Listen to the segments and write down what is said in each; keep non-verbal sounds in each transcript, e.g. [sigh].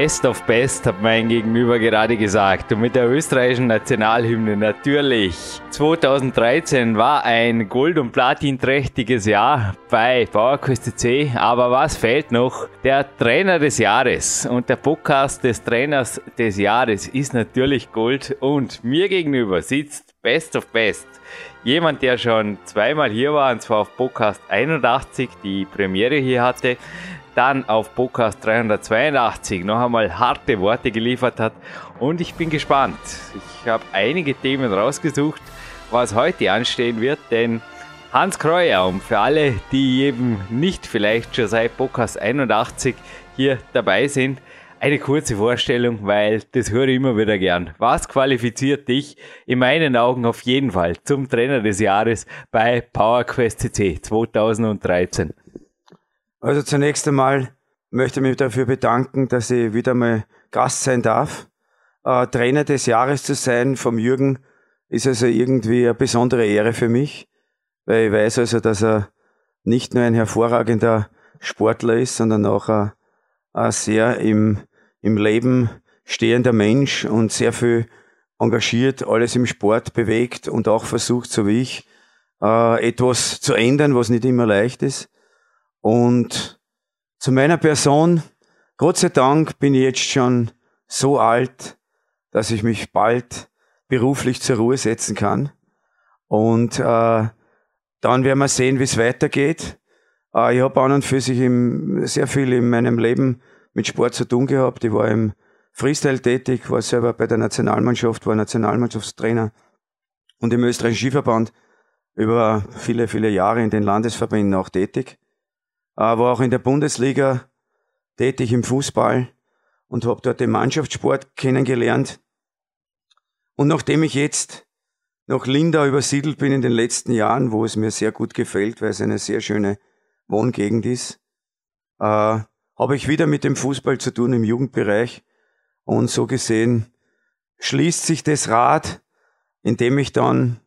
Best of Best, hat mein Gegenüber gerade gesagt. Und mit der österreichischen Nationalhymne natürlich. 2013 war ein Gold- und Platinträchtiges Jahr bei PowerQuest C. Aber was fehlt noch? Der Trainer des Jahres. Und der Podcast des Trainers des Jahres ist natürlich Gold. Und mir gegenüber sitzt Best of Best. Jemand, der schon zweimal hier war, und zwar auf Podcast 81, die Premiere hier hatte dann auf Podcast 382 noch einmal harte Worte geliefert hat. Und ich bin gespannt. Ich habe einige Themen rausgesucht, was heute anstehen wird, denn Hans Kreuer, und für alle, die eben nicht vielleicht schon seit Podcast 81 hier dabei sind, eine kurze Vorstellung, weil das höre ich immer wieder gern. Was qualifiziert dich in meinen Augen auf jeden Fall zum Trainer des Jahres bei PowerQuest CC 2013? Also zunächst einmal möchte ich mich dafür bedanken, dass ich wieder mal Gast sein darf. Äh, Trainer des Jahres zu sein vom Jürgen ist also irgendwie eine besondere Ehre für mich, weil ich weiß also, dass er nicht nur ein hervorragender Sportler ist, sondern auch ein, ein sehr im, im Leben stehender Mensch und sehr viel engagiert, alles im Sport bewegt und auch versucht, so wie ich, äh, etwas zu ändern, was nicht immer leicht ist. Und zu meiner Person, Gott sei Dank bin ich jetzt schon so alt, dass ich mich bald beruflich zur Ruhe setzen kann. Und äh, dann werden wir sehen, wie es weitergeht. Äh, ich habe an und für sich im, sehr viel in meinem Leben mit Sport zu tun gehabt. Ich war im Freestyle tätig, war selber bei der Nationalmannschaft, war Nationalmannschaftstrainer und im österreichischen Skiverband über viele, viele Jahre in den Landesverbänden auch tätig war auch in der Bundesliga tätig im Fußball und habe dort den Mannschaftssport kennengelernt. Und nachdem ich jetzt nach Linda übersiedelt bin in den letzten Jahren, wo es mir sehr gut gefällt, weil es eine sehr schöne Wohngegend ist, äh, habe ich wieder mit dem Fußball zu tun im Jugendbereich. Und so gesehen schließt sich das Rad, indem ich dann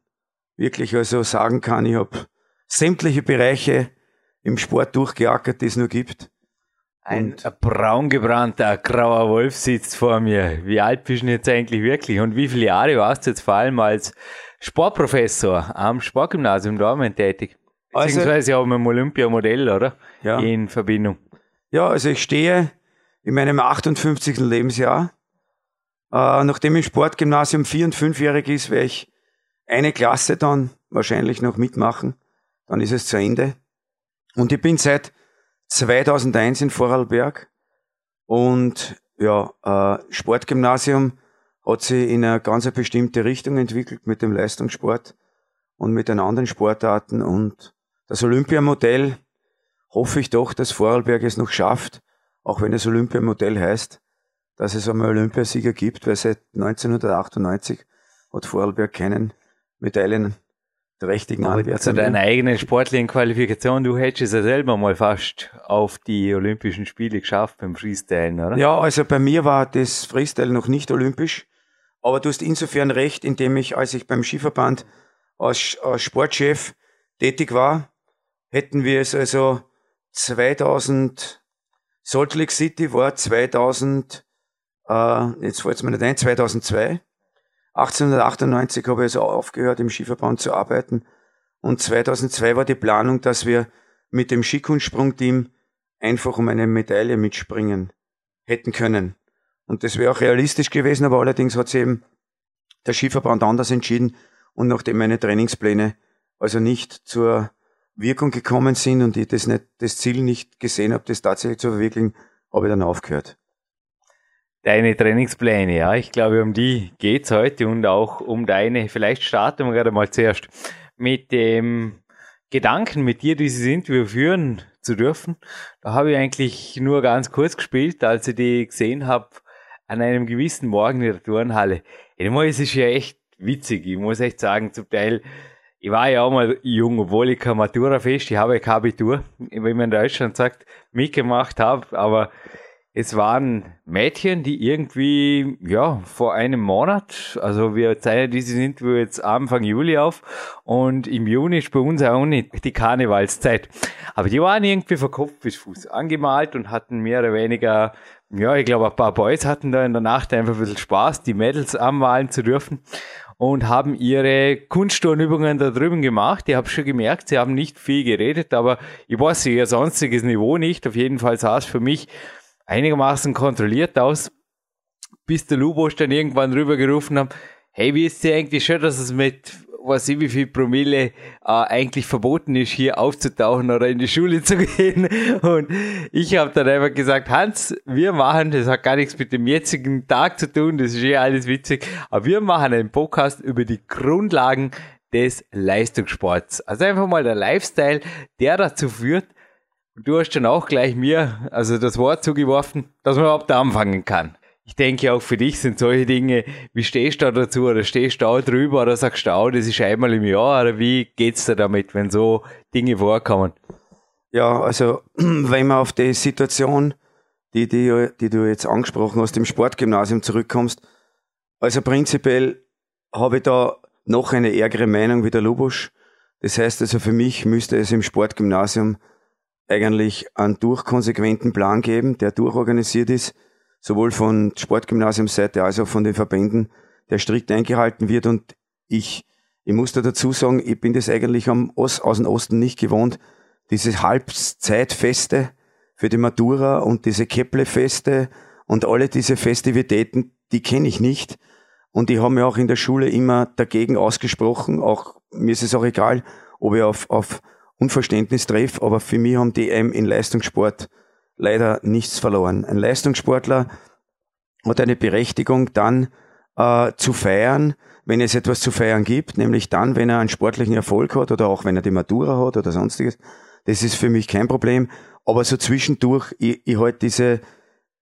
wirklich also sagen kann, ich habe sämtliche Bereiche im Sport durchgeackert, die es nur gibt. Ein, ein braungebrannter, grauer Wolf sitzt vor mir. Wie alt bist du jetzt eigentlich wirklich? Und wie viele Jahre warst du jetzt vor allem als Sportprofessor am Sportgymnasium Dortmund tätig? Also- Beziehungsweise also, auch mit dem Olympiamodell, oder? Ja. In Verbindung. Ja, also ich stehe in meinem 58. Lebensjahr. Äh, nachdem im Sportgymnasium vier- und fünfjährig ist, werde ich eine Klasse dann wahrscheinlich noch mitmachen. Dann ist es zu Ende. Und ich bin seit 2001 in Vorarlberg und ja, äh, Sportgymnasium hat sich in eine ganz bestimmte Richtung entwickelt mit dem Leistungssport und mit den anderen Sportarten. Und das Olympiamodell hoffe ich doch, dass Vorarlberg es noch schafft, auch wenn es Olympiamodell heißt, dass es einmal Olympiasieger gibt, weil seit 1998 hat Vorarlberg keinen Medaillen trächtigen Anwärter. Zu deiner eigenen sportlichen Qualifikation, du hättest es ja selber mal fast auf die Olympischen Spiele geschafft beim Freestyle, oder? Ja, also bei mir war das Freestyle noch nicht olympisch, aber du hast insofern recht, indem ich, als ich beim Skiverband als, als Sportchef tätig war, hätten wir es also 2000, Salt Lake City war 2000, äh, jetzt fällt es mir nicht ein, 2002 1898 habe ich also aufgehört, im Skiverband zu arbeiten. Und 2002 war die Planung, dass wir mit dem Skikundstsprungteam einfach um eine Medaille mitspringen hätten können. Und das wäre auch realistisch gewesen, aber allerdings hat sich eben der Skiverband anders entschieden und nachdem meine Trainingspläne also nicht zur Wirkung gekommen sind und ich das, nicht, das Ziel nicht gesehen habe, das tatsächlich zu verwirklichen, habe ich dann aufgehört. Deine Trainingspläne, ja, ich glaube, um die geht's heute und auch um deine. Vielleicht starten wir gerade mal zuerst mit dem Gedanken, mit dir dieses Interview führen zu dürfen. Da habe ich eigentlich nur ganz kurz gespielt, als ich die gesehen habe an einem gewissen Morgen in der Turnhalle. Es ist ja echt witzig. Ich muss echt sagen, zum Teil ich war ja auch mal jung, obwohl ich kein Matura-Fest, ich habe kein Abitur, wie man in Deutschland sagt, mitgemacht habe, aber es waren Mädchen, die irgendwie, ja, vor einem Monat, also wir zeigen diese sind wir jetzt Anfang Juli auf und im Juni ist bei uns auch nicht die Karnevalszeit. Aber die waren irgendwie von Kopf bis Fuß angemalt und hatten mehr oder weniger, ja, ich glaube, ein paar Boys hatten da in der Nacht einfach ein bisschen Spaß, die Mädels anmalen zu dürfen und haben ihre Kunstturnübungen da drüben gemacht. Ich habe schon gemerkt, sie haben nicht viel geredet, aber ich weiß ihr sonstiges Niveau nicht. Auf jeden Fall es für mich einigermaßen kontrolliert aus, bis der Lubosch dann irgendwann rübergerufen hat, hey, wie ist dir eigentlich schon, dass es mit weiß ich, wie viel Promille äh, eigentlich verboten ist, hier aufzutauchen oder in die Schule zu [laughs] gehen. Und ich habe dann einfach gesagt, Hans, wir machen, das hat gar nichts mit dem jetzigen Tag zu tun, das ist eh alles witzig, aber wir machen einen Podcast über die Grundlagen des Leistungssports. Also einfach mal der Lifestyle, der dazu führt, du hast dann auch gleich mir, also das Wort zugeworfen, dass man überhaupt anfangen kann ich denke auch für dich sind solche Dinge, wie stehst du da dazu oder stehst du da drüber oder sagst du das ist einmal im Jahr oder wie geht's dir damit, wenn so Dinge vorkommen? Ja, also [clears throat] wenn man auf die Situation, die, die, die du jetzt angesprochen hast, im Sportgymnasium zurückkommst, also prinzipiell habe ich da noch eine ärgere Meinung wie der Lubusch. Das heißt also für mich müsste es im Sportgymnasium eigentlich einen durchkonsequenten Plan geben, der durchorganisiert ist, sowohl von Sportgymnasiumsseite als auch von den Verbänden, der strikt eingehalten wird. Und ich, ich muss da dazu sagen, ich bin das eigentlich am Ost, aus dem Osten nicht gewohnt, diese Halbzeitfeste für die Matura und diese Kepple-Feste und alle diese Festivitäten, die kenne ich nicht. Und die haben mir auch in der Schule immer dagegen ausgesprochen. Auch mir ist es auch egal, ob ich auf, auf Unverständnis treffe, aber für mich haben die eben in Leistungssport leider nichts verloren. Ein Leistungssportler hat eine Berechtigung dann äh, zu feiern, wenn es etwas zu feiern gibt, nämlich dann, wenn er einen sportlichen Erfolg hat oder auch wenn er die Matura hat oder sonstiges. Das ist für mich kein Problem. Aber so zwischendurch, ich, ich halt diese,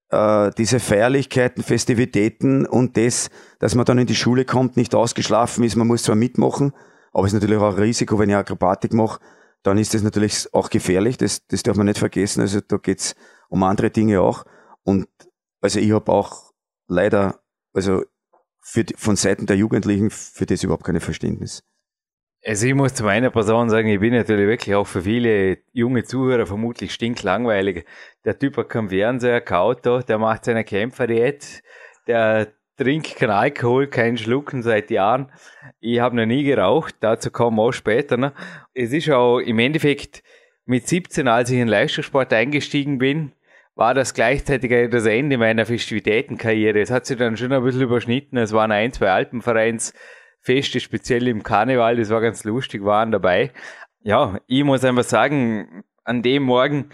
äh, diese Feierlichkeiten, Festivitäten und das, dass man dann in die Schule kommt, nicht ausgeschlafen ist, man muss zwar mitmachen, aber es ist natürlich auch ein Risiko, wenn ich Akrobatik mache, dann ist das natürlich auch gefährlich, das, das darf man nicht vergessen. Also da geht's um andere Dinge auch. Und also ich habe auch leider, also für, von Seiten der Jugendlichen für das überhaupt keine Verständnis. Also ich muss zu meiner Person sagen, ich bin natürlich wirklich auch für viele junge Zuhörer vermutlich stinklangweilig. Der Typ hat keinen Fernseher, kein Auto, der macht seine Kämpferdiät, der trinke keinen Alkohol, keinen Schlucken seit Jahren. Ich habe noch nie geraucht, dazu kommen wir auch später. Ne? Es ist auch im Endeffekt mit 17, als ich in den Leistungssport eingestiegen bin, war das gleichzeitig das Ende meiner Festivitätenkarriere. Es hat sich dann schon ein bisschen überschnitten. Es waren ein, zwei Alpenvereinsfeste, speziell im Karneval, das war ganz lustig, waren dabei. Ja, ich muss einfach sagen, an dem Morgen,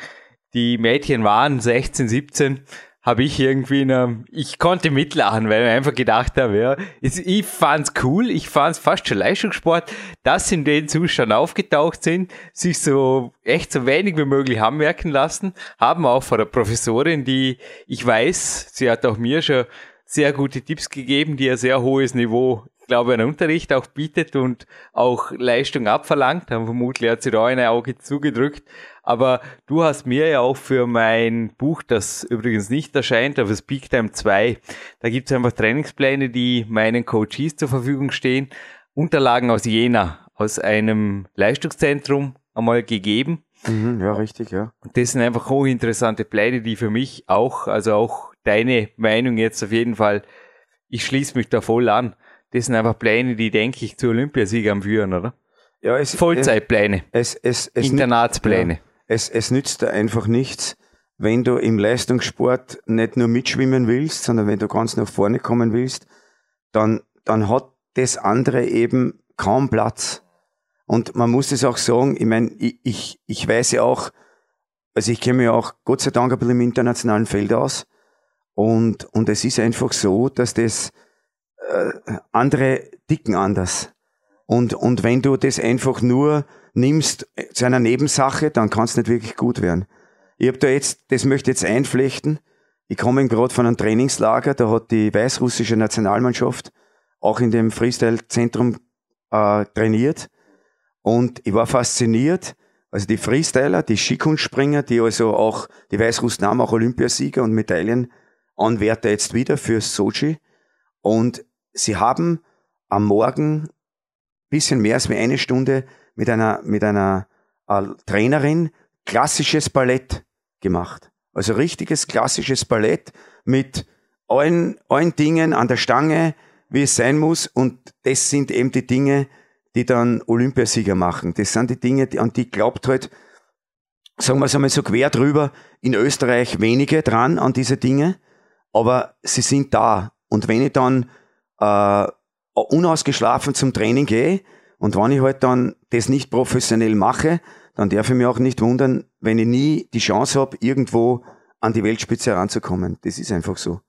die Mädchen waren 16, 17, habe ich irgendwie eine, ich konnte mitlachen, weil ich einfach gedacht habe, ja, ich fand's cool, ich fand's fast schon Leistungssport, dass in den Zustand aufgetaucht sind, sich so echt so wenig wie möglich haben merken lassen, haben auch von der Professorin, die ich weiß, sie hat auch mir schon sehr gute Tipps gegeben, die ein sehr hohes Niveau glaube ich, einen Unterricht auch bietet und auch Leistung abverlangt. Dann vermutlich hat sie da ein Auge zugedrückt. Aber du hast mir ja auch für mein Buch, das übrigens nicht erscheint, aber Speak Time 2, da gibt es einfach Trainingspläne, die meinen Coaches zur Verfügung stehen. Unterlagen aus Jena, aus einem Leistungszentrum einmal gegeben. Mhm, ja, richtig, ja. Und das sind einfach hochinteressante Pläne, die für mich auch, also auch deine Meinung jetzt auf jeden Fall, ich schließe mich da voll an das sind einfach Pläne, die, denke ich, zu Olympiasiegern führen, oder? Ja, es, Vollzeitpläne. Es, es, es, Internatspläne. Ja, es, es nützt da einfach nichts, wenn du im Leistungssport nicht nur mitschwimmen willst, sondern wenn du ganz nach vorne kommen willst, dann, dann hat das andere eben kaum Platz. Und man muss das auch sagen, ich meine, ich, ich, ich weiß ja auch, also ich kenne mich auch Gott sei Dank ein bisschen im internationalen Feld aus. Und, und es ist einfach so, dass das äh, andere dicken anders. Und, und wenn du das einfach nur nimmst zu einer Nebensache, dann kann es nicht wirklich gut werden. Ich habe da jetzt, das möchte ich jetzt einflechten. Ich komme gerade von einem Trainingslager, da hat die weißrussische Nationalmannschaft auch in dem Freestyle-Zentrum äh, trainiert. Und ich war fasziniert. Also die Freestyler, die Skikunstspringer, die also auch, die Weißrussen haben auch Olympiasieger und Medaillenanwärter jetzt wieder für Sochi. Und sie haben am Morgen bisschen mehr als eine Stunde mit einer, mit einer äh, Trainerin klassisches Ballett gemacht. Also richtiges klassisches Ballett mit allen, allen Dingen an der Stange, wie es sein muss. Und das sind eben die Dinge, die dann Olympiasieger machen. Das sind die Dinge, an die glaubt halt, sagen wir es einmal so quer drüber, in Österreich wenige dran an diese Dinge, aber sie sind da. Und wenn ich dann äh, unausgeschlafen zum Training gehe und wenn ich halt dann das nicht professionell mache, dann darf ich mich auch nicht wundern, wenn ich nie die Chance habe, irgendwo an die Weltspitze heranzukommen. Das ist einfach so.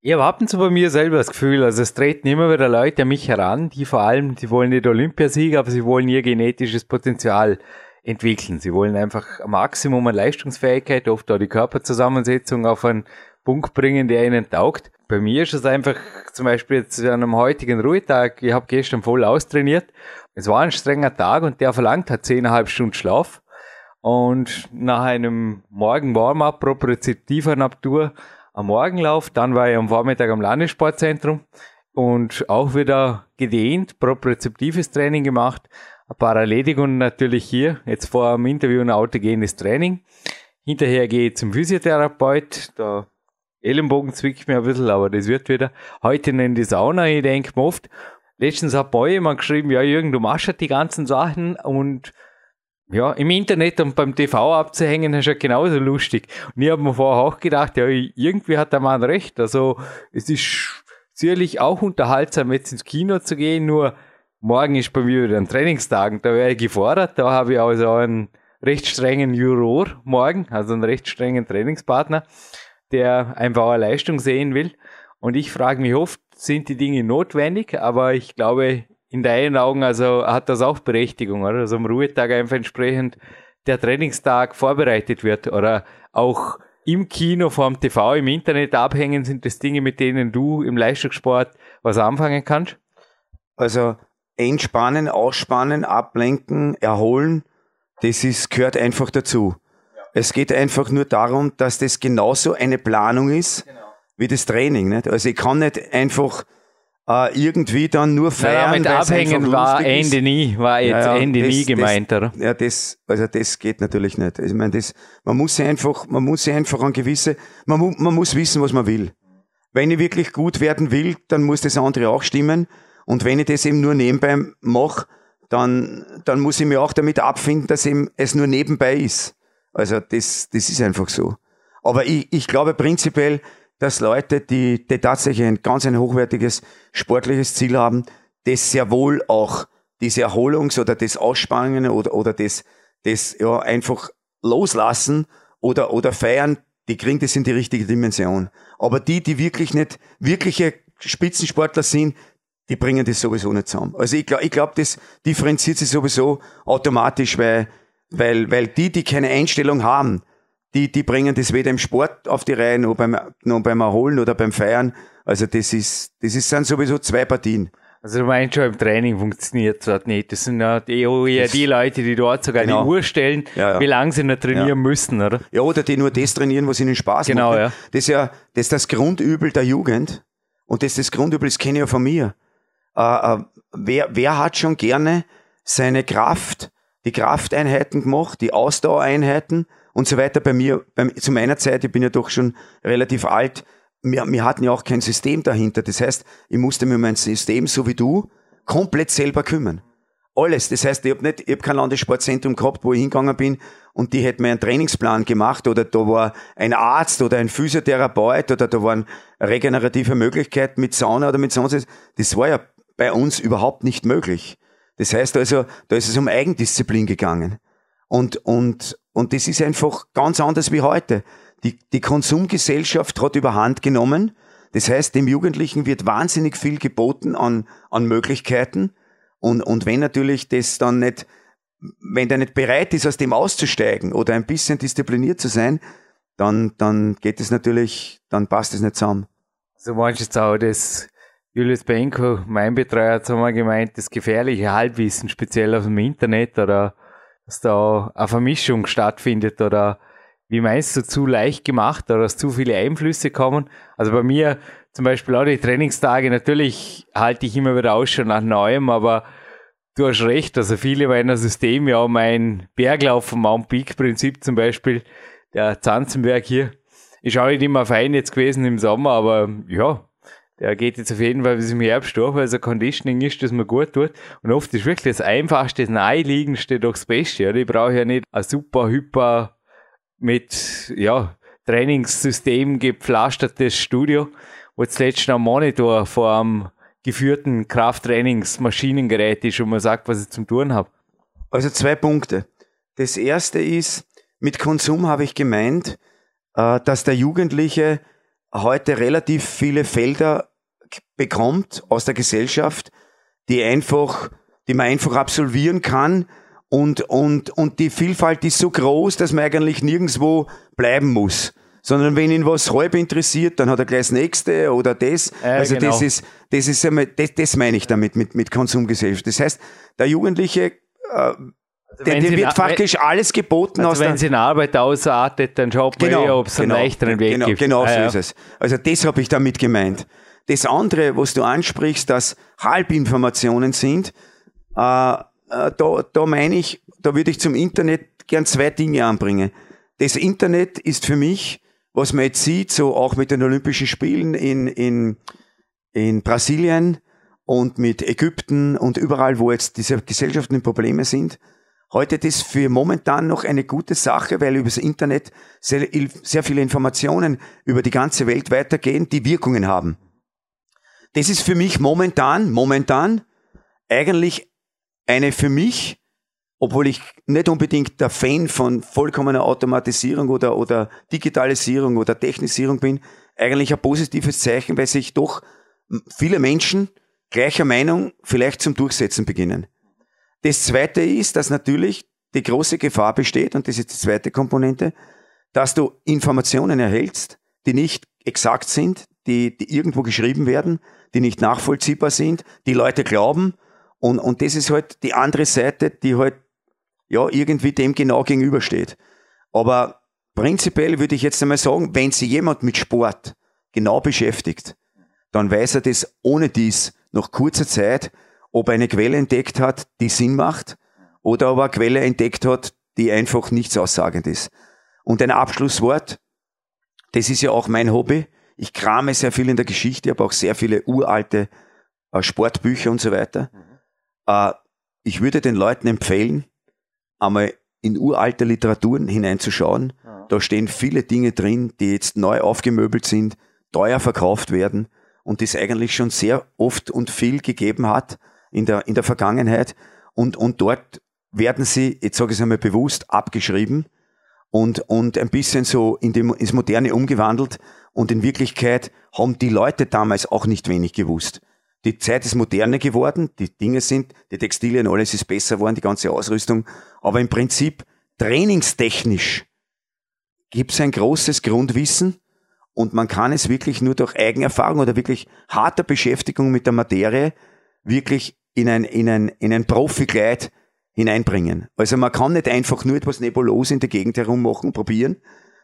Ich habe ab und zu bei mir selber das Gefühl, also es treten immer wieder Leute an mich heran, die vor allem, die wollen nicht Olympiasieger, aber sie wollen ihr genetisches Potenzial entwickeln. Sie wollen einfach ein Maximum an Leistungsfähigkeit, oft auch die Körperzusammensetzung auf einen Punkt bringen, der ihnen taugt. Bei mir ist es einfach zum Beispiel an einem heutigen Ruhetag, ich habe gestern voll austrainiert. Es war ein strenger Tag und der verlangt hat zehneinhalb Stunden Schlaf. Und nach einem Morgen Warm-up propriozeptiver Natur am Morgenlauf, dann war ich am Vormittag am Landessportzentrum und auch wieder gedehnt, propriozeptives Training gemacht, ein paar Erledigungen natürlich hier, jetzt vor dem Interview ein autogenes Training. Hinterher gehe ich zum Physiotherapeut, da Ellenbogen zwickt mir ein bisschen, aber das wird wieder. Heute in die Sauna, ich denke mir oft, letztens hat mir jemand geschrieben, ja Jürgen, du machst halt die ganzen Sachen und ja, im Internet und beim TV abzuhängen, ist ja genauso lustig. Und ich habe mir vorher auch gedacht, ja, irgendwie hat der Mann recht. Also, es ist sicherlich auch unterhaltsam, jetzt ins Kino zu gehen, nur morgen ist bei mir wieder ein Trainingstag da wäre ich gefordert. Da habe ich also einen recht strengen Juror morgen, also einen recht strengen Trainingspartner, der einfach eine Leistung sehen will. Und ich frage mich oft, sind die Dinge notwendig? Aber ich glaube, in deinen Augen, also hat das auch Berechtigung, oder? Also am Ruhetag einfach entsprechend der Trainingstag vorbereitet wird oder auch im Kino, vorm TV, im Internet abhängen, sind das Dinge, mit denen du im Leistungssport was anfangen kannst? Also entspannen, ausspannen, ablenken, erholen, das ist, gehört einfach dazu. Es geht einfach nur darum, dass das genauso eine Planung ist genau. wie das Training. Nicht? Also ich kann nicht einfach äh, irgendwie dann nur feiern. Ja, mit Abhängen war Ende nie, war jetzt ja, Ende das, nie gemeint, das, oder? Ja, das, also das geht natürlich nicht. Ich meine, das, man muss sich einfach, man muss einfach an gewisse, man, man muss wissen, was man will. Wenn ich wirklich gut werden will, dann muss das andere auch stimmen. Und wenn ich das eben nur nebenbei mache, dann, dann muss ich mir auch damit abfinden, dass eben es nur nebenbei ist. Also das, das ist einfach so. Aber ich, ich glaube prinzipiell, dass Leute, die, die tatsächlich ein ganz ein hochwertiges sportliches Ziel haben, das sehr wohl auch diese Erholungs- oder das Ausspannen oder, oder das, das ja einfach loslassen oder, oder feiern, die kriegen das in die richtige Dimension. Aber die, die wirklich nicht wirkliche Spitzensportler sind, die bringen das sowieso nicht zusammen. Also ich glaube, ich glaub, das differenziert sich sowieso automatisch, weil, weil, weil die, die keine Einstellung haben, die, die bringen das weder im Sport auf die Reihe, noch beim, noch beim Erholen oder beim Feiern. Also das ist, das ist, sind sowieso zwei Partien. Also du meinst schon, im Training funktioniert das nicht. Das sind ja eher die Leute, die dort sogar genau. die Uhr stellen, ja, ja. wie lange sie noch trainieren ja. müssen, oder? Ja, oder die nur das trainieren, was ihnen Spaß genau, macht. Genau, ja. Das ist ja, das ist das Grundübel der Jugend. Und das ist das Grundübel, das kenne ich ja von mir. Äh, äh, wer, wer hat schon gerne seine Kraft, die Krafteinheiten gemacht, die Ausdauereinheiten, und so weiter. Bei mir, bei, zu meiner Zeit, ich bin ja doch schon relativ alt, wir, wir hatten ja auch kein System dahinter. Das heißt, ich musste mir mein System, so wie du, komplett selber kümmern. Alles. Das heißt, ich habe nicht, ich hab kein Landessportzentrum gehabt, wo ich hingegangen bin und die hätten mir einen Trainingsplan gemacht oder da war ein Arzt oder ein Physiotherapeut oder da waren regenerative Möglichkeiten mit Sauna oder mit sonst was. Das war ja bei uns überhaupt nicht möglich. Das heißt also, da ist es um Eigendisziplin gegangen. Und, und, und das ist einfach ganz anders wie heute. Die, die Konsumgesellschaft hat überhand genommen. Das heißt, dem Jugendlichen wird wahnsinnig viel geboten an, an Möglichkeiten. Und, und wenn natürlich das dann nicht, wenn der nicht bereit ist, aus dem auszusteigen oder ein bisschen diszipliniert zu sein, dann, dann geht es natürlich, dann passt es nicht zusammen. So meinst du jetzt auch das Julius Benko, mein Betreuer, hat so mal gemeint, das gefährliche Halbwissen, speziell auf dem Internet oder dass da eine Vermischung stattfindet oder wie meinst du, zu leicht gemacht oder dass zu viele Einflüsse kommen? Also bei mir zum Beispiel auch die Trainingstage, natürlich halte ich immer wieder Ausschau nach Neuem, aber du hast recht, also viele meiner Systeme, ja mein Berglauf vom Mount Peak Prinzip zum Beispiel, der Zanzenberg hier, ist auch nicht immer fein jetzt gewesen im Sommer, aber ja, der geht jetzt auf jeden Fall bis im Herbst durch, weil so Conditioning ist, dass man gut tut. Und oft ist wirklich das Einfachste, das Naheliegendste doch das Beste. Oder? Ich brauche ja nicht ein super, hyper mit, ja, Trainingssystem gepflastertes Studio, wo zuletzt ein Monitor vor einem geführten Krafttrainingsmaschinengerät ist und man sagt, was ich zum Tun habe. Also zwei Punkte. Das erste ist, mit Konsum habe ich gemeint, äh, dass der Jugendliche heute relativ viele Felder bekommt aus der Gesellschaft, die einfach, die man einfach absolvieren kann und, und, und die Vielfalt ist so groß, dass man eigentlich nirgendwo bleiben muss. Sondern wenn ihn was halb interessiert, dann hat er gleich das nächste oder das. Äh, also genau. das ist, das ist das, das meine ich damit, mit, mit Konsumgesellschaft. Das heißt, der Jugendliche, äh, Also dem sie wird faktisch alles geboten aus Also der, wenn sie in Arbeit ausartet, dann schaut man eh, ob es einen leichteren Weg genau, gibt. Genau Ah, so ja. ist es. Also das habe ich damit gemeint. Das andere, was du ansprichst, dass Halbinformationen sind, äh, äh, da, da meine ich, da würde ich zum Internet gern zwei Dinge anbringen. Das Internet ist für mich, was man jetzt sieht, so auch mit den Olympischen Spielen in, in, in Brasilien und mit Ägypten und überall, wo jetzt diese gesellschaftlichen Probleme sind, heute das für momentan noch eine gute Sache, weil über das Internet sehr, sehr viele Informationen über die ganze Welt weitergehen, die Wirkungen haben. Das ist für mich momentan, momentan eigentlich eine für mich, obwohl ich nicht unbedingt der Fan von vollkommener Automatisierung oder, oder Digitalisierung oder Technisierung bin, eigentlich ein positives Zeichen, weil sich doch viele Menschen gleicher Meinung vielleicht zum Durchsetzen beginnen. Das zweite ist, dass natürlich die große Gefahr besteht, und das ist die zweite Komponente, dass du Informationen erhältst, die nicht exakt sind, die, die irgendwo geschrieben werden, die nicht nachvollziehbar sind, die Leute glauben. Und, und das ist halt die andere Seite, die halt ja irgendwie dem genau gegenübersteht. Aber prinzipiell würde ich jetzt einmal sagen, wenn sich jemand mit Sport genau beschäftigt, dann weiß er das ohne dies nach kurzer Zeit, ob eine Quelle entdeckt hat, die Sinn macht, oder ob eine Quelle entdeckt hat, die einfach nichts aussagend ist. Und ein Abschlusswort, das ist ja auch mein Hobby. Ich krame sehr viel in der Geschichte, habe auch sehr viele uralte äh, Sportbücher und so weiter. Äh, ich würde den Leuten empfehlen, einmal in uralte Literaturen hineinzuschauen. Da stehen viele Dinge drin, die jetzt neu aufgemöbelt sind, teuer verkauft werden und das eigentlich schon sehr oft und viel gegeben hat in der, in der Vergangenheit. Und, und dort werden sie, jetzt sage ich es einmal bewusst, abgeschrieben und, und ein bisschen so in dem, ins Moderne umgewandelt. Und in Wirklichkeit haben die Leute damals auch nicht wenig gewusst. Die Zeit ist moderne geworden, die Dinge sind, die Textilien, alles ist besser geworden, die ganze Ausrüstung. Aber im Prinzip trainingstechnisch gibt es ein großes Grundwissen und man kann es wirklich nur durch Eigenerfahrung oder wirklich harter Beschäftigung mit der Materie wirklich in ein, in ein, in ein Profikleid hineinbringen. Also man kann nicht einfach nur etwas nebulos in der Gegend herummachen, probieren,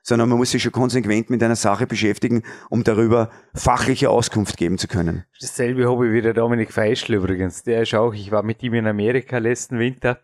sondern man muss sich schon konsequent mit einer Sache beschäftigen, um darüber fachliche Auskunft geben zu können. Dasselbe Hobby wie der Dominik Feischl übrigens. Der ist auch, ich war mit ihm in Amerika letzten Winter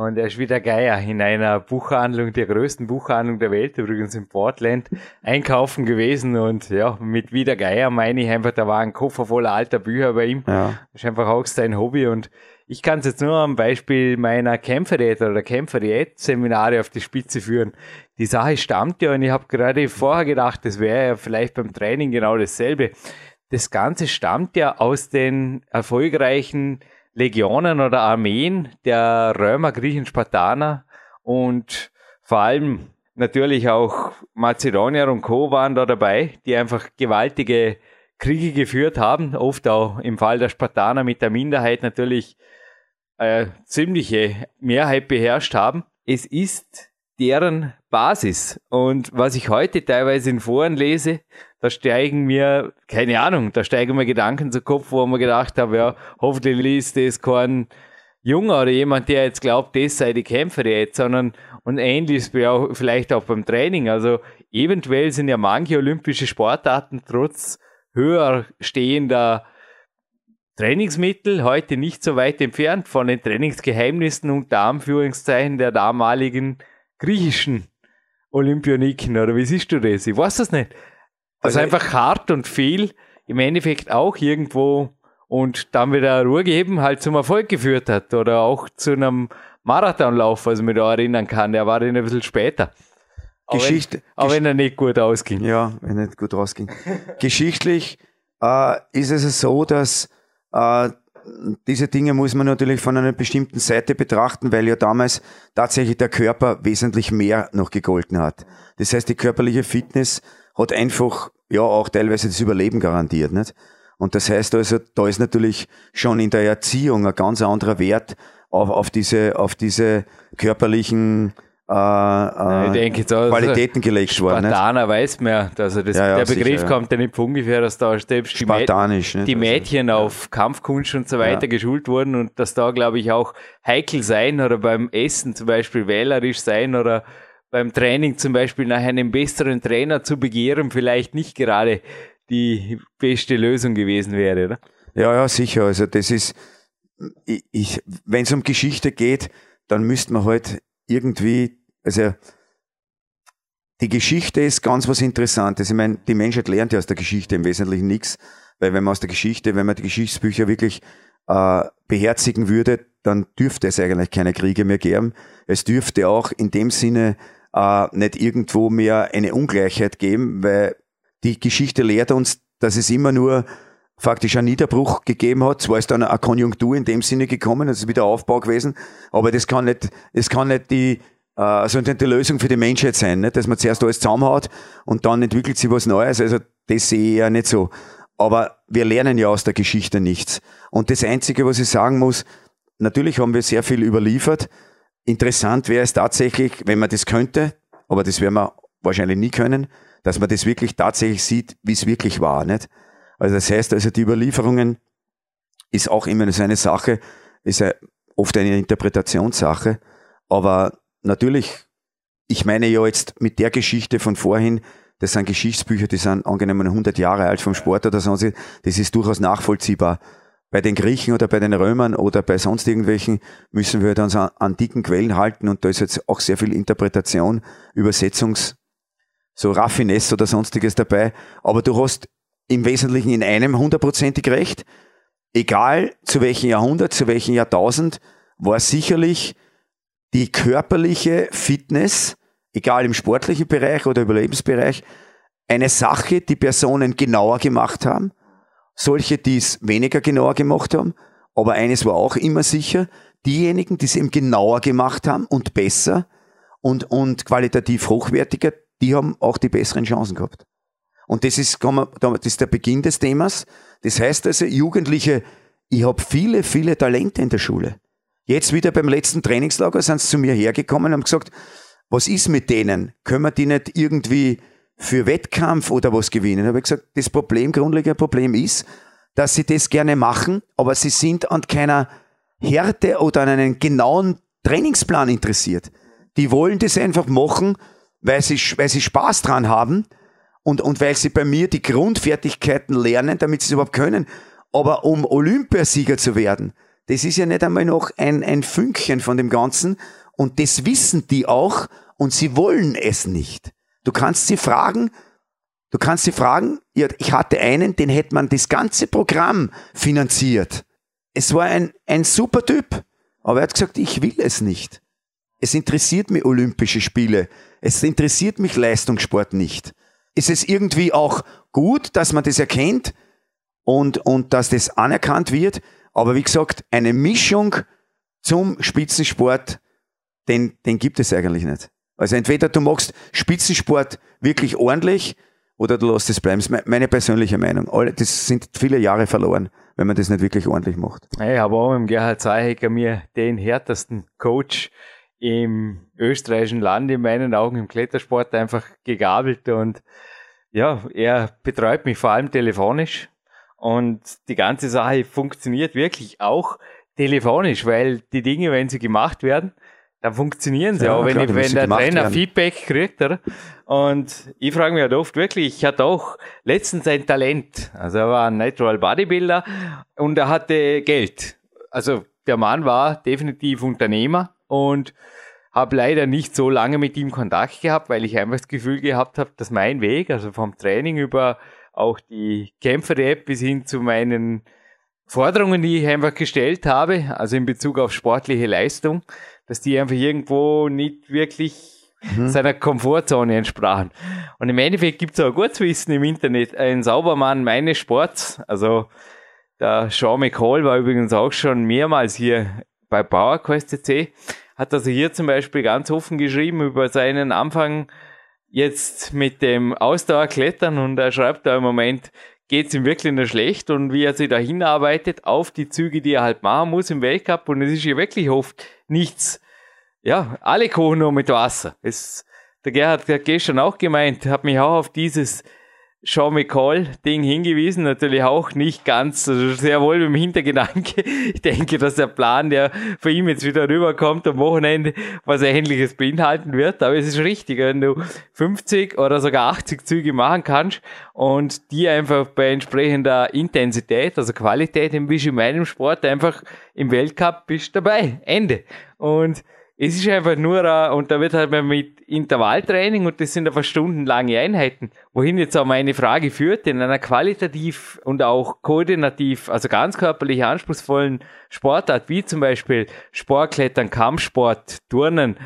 und er ist wie der Geier in einer Buchhandlung, der größten Buchhandlung der Welt, übrigens in Portland, [laughs] einkaufen gewesen und ja, mit wie der Geier meine ich einfach, da war ein Koffer voller alter Bücher bei ihm. Ja. Das ist einfach auch sein Hobby und ich kann es jetzt nur am Beispiel meiner Kämpferdiät oder Kämpferdiät-Seminare auf die Spitze führen. Die Sache stammt ja und ich habe gerade vorher gedacht, das wäre ja vielleicht beim Training genau dasselbe. Das Ganze stammt ja aus den erfolgreichen Legionen oder Armeen der Römer, Griechen, Spartaner und vor allem natürlich auch Mazedonier und Co. waren da dabei, die einfach gewaltige Kriege geführt haben, oft auch im Fall der Spartaner mit der Minderheit natürlich äh, ziemliche Mehrheit beherrscht haben. Es ist deren Basis. Und was ich heute teilweise in Foren lese, da steigen mir, keine Ahnung, da steigen mir Gedanken zu Kopf, wo man gedacht habe, ja, hoffentlich liest das kein Junger oder jemand, der jetzt glaubt, das sei die Kämpfer jetzt, sondern und ähnliches vielleicht auch beim Training. Also eventuell sind ja manche olympische Sportarten trotz höher stehender Trainingsmittel heute nicht so weit entfernt von den Trainingsgeheimnissen unter Anführungszeichen der damaligen griechischen Olympioniken. Oder wie siehst du das? Ich weiß das nicht. Also, also einfach hart und viel im Endeffekt auch irgendwo und dann wieder Ruhe geben, halt zum Erfolg geführt hat oder auch zu einem Marathonlauf, was ich mich da erinnern kann. Der war dann ein bisschen später. Geschichte, auch, wenn, auch wenn er nicht gut ausging. Ja, wenn er nicht gut ausging. [laughs] Geschichtlich äh, ist es so, dass äh, diese Dinge muss man natürlich von einer bestimmten Seite betrachten, weil ja damals tatsächlich der Körper wesentlich mehr noch gegolten hat. Das heißt, die körperliche Fitness hat einfach ja auch teilweise das Überleben garantiert, nicht? Und das heißt also, da ist natürlich schon in der Erziehung ein ganz anderer Wert auf, auf diese, auf diese körperlichen äh, äh, denke, Qualitäten gelegt worden. Spartaner weiß mehr, also das, ja, ja, der Begriff sicher, kommt ja nicht von ungefähr, dass da selbst die, Spartanisch, die Mädchen also, auf Kampfkunst und so weiter geschult wurden und dass da glaube ich auch heikel sein oder beim Essen zum Beispiel wählerisch sein oder beim Training zum Beispiel nach einem besseren Trainer zu begehren vielleicht nicht gerade die beste Lösung gewesen wäre, oder? Ja, ja, sicher. Also das ist, ich, ich wenn es um Geschichte geht, dann müsste man halt irgendwie, also die Geschichte ist ganz was Interessantes. Ich meine, die Menschheit lernt ja aus der Geschichte im Wesentlichen nichts, weil wenn man aus der Geschichte, wenn man die Geschichtsbücher wirklich äh, beherzigen würde, dann dürfte es eigentlich keine Kriege mehr geben. Es dürfte auch in dem Sinne äh, nicht irgendwo mehr eine Ungleichheit geben, weil die Geschichte lehrt uns, dass es immer nur faktisch einen Niederbruch gegeben hat. Zwar ist dann eine Konjunktur in dem Sinne gekommen, es ist wieder Aufbau gewesen, aber das kann nicht, das kann nicht die, äh, also nicht die Lösung für die Menschheit sein, nicht? dass man zuerst alles zusammenhaut und dann entwickelt sich was Neues. Also das sehe ich ja nicht so. Aber wir lernen ja aus der Geschichte nichts. Und das Einzige, was ich sagen muss, natürlich haben wir sehr viel überliefert. Interessant wäre es tatsächlich, wenn man das könnte, aber das werden wir wahrscheinlich nie können, dass man das wirklich tatsächlich sieht, wie es wirklich war. Nicht? Also das heißt also, die Überlieferungen ist auch immer so eine Sache, ist ja oft eine Interpretationssache, aber natürlich, ich meine ja jetzt mit der Geschichte von vorhin, das sind Geschichtsbücher, die sind angenommen 100 Jahre alt vom Sport oder sonst, das ist durchaus nachvollziehbar. Bei den Griechen oder bei den Römern oder bei sonst irgendwelchen müssen wir uns an antiken Quellen halten und da ist jetzt auch sehr viel Interpretation, Übersetzungs, so Raffinesse oder sonstiges dabei. Aber du hast im Wesentlichen in einem hundertprozentig recht. Egal zu welchem Jahrhundert, zu welchem Jahrtausend, war sicherlich die körperliche Fitness, egal im sportlichen Bereich oder Überlebensbereich, eine Sache, die Personen genauer gemacht haben, solche, die es weniger genauer gemacht haben, aber eines war auch immer sicher, diejenigen, die es eben genauer gemacht haben und besser und, und qualitativ hochwertiger, die haben auch die besseren Chancen gehabt. Und das ist, das ist der Beginn des Themas. Das heißt also, Jugendliche, ich habe viele, viele Talente in der Schule. Jetzt wieder beim letzten Trainingslager sind sie zu mir hergekommen und haben gesagt, was ist mit denen? Können wir die nicht irgendwie für Wettkampf oder was gewinnen? Da habe ich gesagt, das Problem, grundlegende Problem ist, dass sie das gerne machen, aber sie sind an keiner Härte oder an einem genauen Trainingsplan interessiert. Die wollen das einfach machen, weil sie, weil sie Spaß dran haben und, und weil sie bei mir die Grundfertigkeiten lernen, damit sie es überhaupt können. Aber um Olympiasieger zu werden, das ist ja nicht einmal noch ein, ein Fünkchen von dem Ganzen. Und das wissen die auch und sie wollen es nicht. Du kannst sie fragen, du kannst sie fragen, ich hatte einen, den hätte man das ganze Programm finanziert. Es war ein, ein super Typ, aber er hat gesagt, ich will es nicht. Es interessiert mich Olympische Spiele. Es interessiert mich Leistungssport nicht. Ist es irgendwie auch gut, dass man das erkennt und, und dass das anerkannt wird? Aber wie gesagt, eine Mischung zum Spitzensport, den, den gibt es eigentlich nicht. Also entweder du machst Spitzensport wirklich ordentlich oder du lässt es bleiben. Das ist meine persönliche Meinung. Das sind viele Jahre verloren, wenn man das nicht wirklich ordentlich macht. Ich habe auch mit Gerhard Zeihecker mir den härtesten Coach im österreichischen Land in meinen Augen im Klettersport einfach gegabelt und ja, er betreut mich vor allem telefonisch und die ganze Sache funktioniert wirklich auch telefonisch, weil die Dinge, wenn sie gemacht werden, dann funktionieren sie ja, auch, wenn, klar, ich, wenn der Trainer werden. Feedback kriegt. Oder? Und ich frage mich halt oft wirklich, ich hatte auch letztens ein Talent. Also er war ein Natural Bodybuilder und er hatte Geld. Also der Mann war definitiv Unternehmer und habe leider nicht so lange mit ihm Kontakt gehabt, weil ich einfach das Gefühl gehabt habe, dass mein Weg, also vom Training über auch die Kämpfer-App bis hin zu meinen Forderungen, die ich einfach gestellt habe, also in Bezug auf sportliche Leistung, dass die einfach irgendwo nicht wirklich mhm. seiner Komfortzone entsprachen. Und im Endeffekt gibt es auch Kurzwissen im Internet. Ein Saubermann meines Sports, also der Sean McCall war übrigens auch schon mehrmals hier bei PowerQuest CC, hat also hier zum Beispiel ganz offen geschrieben über seinen Anfang jetzt mit dem Ausdauerklettern und er schreibt da im Moment, geht es ihm wirklich nicht schlecht und wie er sich da hinarbeitet auf die Züge, die er halt machen muss im Weltcup und es ist ja wirklich oft nichts, ja, alle kochen nur mit Wasser. Es, der Gerhard hat gestern auch gemeint, hat mich auch auf dieses Sean McCall-Ding hingewiesen, natürlich auch nicht ganz, also sehr wohl im Hintergedanke. Ich denke, dass der Plan, der für ihn jetzt wieder rüberkommt am Wochenende, was Ähnliches beinhalten wird. Aber es ist richtig, wenn du 50 oder sogar 80 Züge machen kannst und die einfach bei entsprechender Intensität, also Qualität, wie in meinem Sport, einfach im Weltcup bist dabei. Ende. Und es ist einfach nur, uh, und da wird halt mit Intervalltraining und das sind einfach stundenlange Einheiten, wohin jetzt auch meine Frage führt, in einer qualitativ und auch koordinativ, also ganz körperlich anspruchsvollen Sportart, wie zum Beispiel Sportklettern, Kampfsport, Turnen,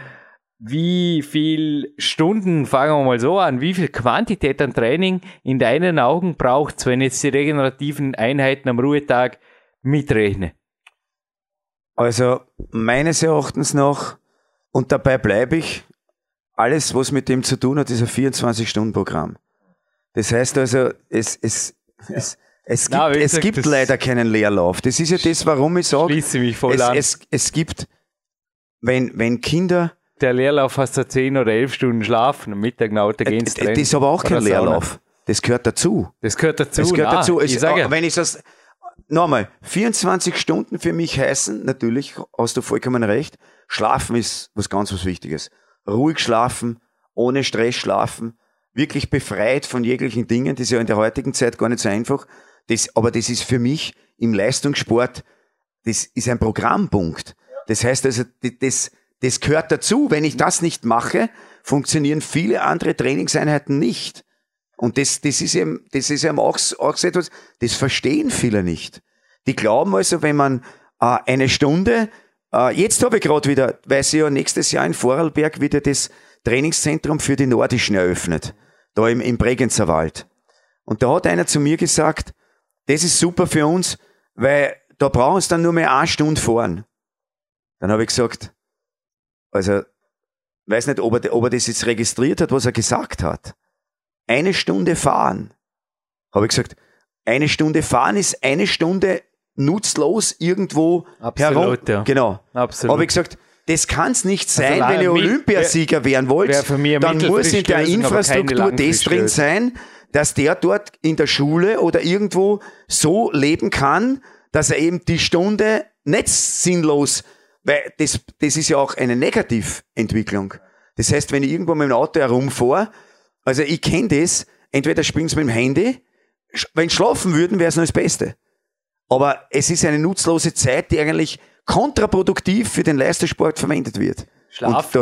wie viel Stunden, fangen wir mal so an, wie viel Quantität an Training in deinen Augen braucht es, wenn jetzt die regenerativen Einheiten am Ruhetag mitrechne? Also meines Erachtens nach und dabei bleibe ich, alles, was mit dem zu tun hat, ist ein 24-Stunden-Programm. Das heißt also, es, es, ja. es, es gibt, Nein, es gibt leider keinen Leerlauf. Das ist ja das, warum ich sage, es, es, es gibt, wenn, wenn Kinder der Leerlauf hast du 10 oder 11 Stunden schlafen, am Mittag nach Auto gehen Das ist aber auch kein Leerlauf. Das gehört dazu. Das gehört dazu. Das gehört Nein, dazu. Ich sage, wenn ich das, nochmal, 24 Stunden für mich heißen, natürlich, hast du vollkommen recht, Schlafen ist was ganz was Wichtiges. Ruhig schlafen, ohne Stress schlafen, wirklich befreit von jeglichen Dingen, das ist ja in der heutigen Zeit gar nicht so einfach. Das, aber das ist für mich im Leistungssport, das ist ein Programmpunkt. Das heißt also, das, das gehört dazu. Wenn ich das nicht mache, funktionieren viele andere Trainingseinheiten nicht. Und das, das ist eben, das ist eben auch, auch so etwas, das verstehen viele nicht. Die glauben also, wenn man äh, eine Stunde jetzt habe ich gerade wieder, weil sie ja nächstes Jahr in Vorarlberg wieder das Trainingszentrum für die Nordischen eröffnet. Da im, im Bregenzer Wald. Und da hat einer zu mir gesagt, das ist super für uns, weil da brauchen uns dann nur mehr eine Stunde fahren. Dann habe ich gesagt, also, weiß nicht, ob er, ob er das jetzt registriert hat, was er gesagt hat. Eine Stunde fahren. Habe ich gesagt, eine Stunde fahren ist eine Stunde nutzlos irgendwo Absolut, herum. Ja. Genau. Absolut. Habe ich gesagt, das kann es nicht also sein, also wenn ihr Olympiasieger werden wollt, dann muss in der Infrastruktur das drin sein, dass der dort in der Schule oder irgendwo so leben kann, dass er eben die Stunde nicht sinnlos, weil das, das ist ja auch eine Negativentwicklung. Das heißt, wenn ich irgendwo mit dem Auto herumfahre, also ich kenne das, entweder springen sie mit dem Handy, wenn schlafen würden, wäre es noch das Beste. Aber es ist eine nutzlose Zeit, die eigentlich kontraproduktiv für den Leistungssport verwendet wird. Schlaf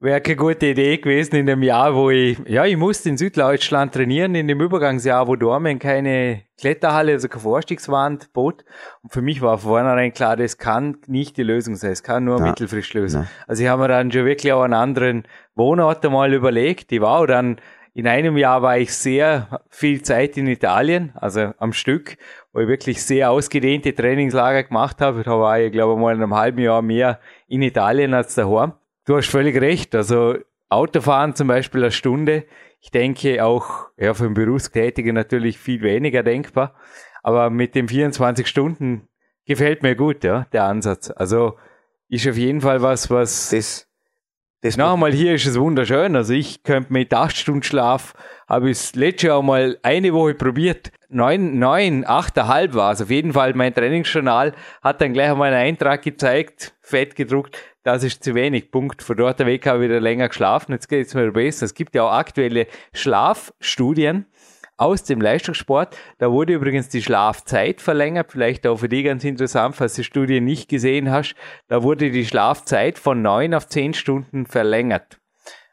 wäre keine gute Idee gewesen in dem Jahr, wo ich, ja, ich musste in Süddeutschland trainieren, in dem Übergangsjahr, wo Dormen keine Kletterhalle, also keine Vorstiegswand bot. Und für mich war vornherein klar, das kann nicht die Lösung sein, es kann nur eine ja. mittelfristige Lösung. Ja. Also ich habe mir dann schon wirklich auch einen anderen Wohnort einmal überlegt. Ich war auch dann in einem Jahr war ich sehr viel Zeit in Italien, also am Stück, wo ich wirklich sehr ausgedehnte Trainingslager gemacht habe. Da war ich, glaube ich, mal in einem halben Jahr mehr in Italien als daheim. Du hast völlig recht. Also Autofahren zum Beispiel eine Stunde. Ich denke auch, ja, für einen Berufstätigen natürlich viel weniger denkbar. Aber mit den 24 Stunden gefällt mir gut, ja, der Ansatz. Also ist auf jeden Fall was, was. Das, das noch einmal hier ist es wunderschön. Also ich könnte mit acht Stunden Schlaf, habe ich letztes Jahr mal eine Woche probiert. Neun, neun, achteinhalb war es. Auf jeden Fall mein Trainingsjournal hat dann gleich einmal einen Eintrag gezeigt, fett gedruckt. Das ist zu wenig. Punkt. Von dort weg habe ich wieder länger geschlafen. Jetzt geht es mir besser. Es gibt ja auch aktuelle Schlafstudien aus dem Leistungssport. Da wurde übrigens die Schlafzeit verlängert, vielleicht auch für dich ganz interessant, falls du die Studie nicht gesehen hast. Da wurde die Schlafzeit von neun auf zehn Stunden verlängert.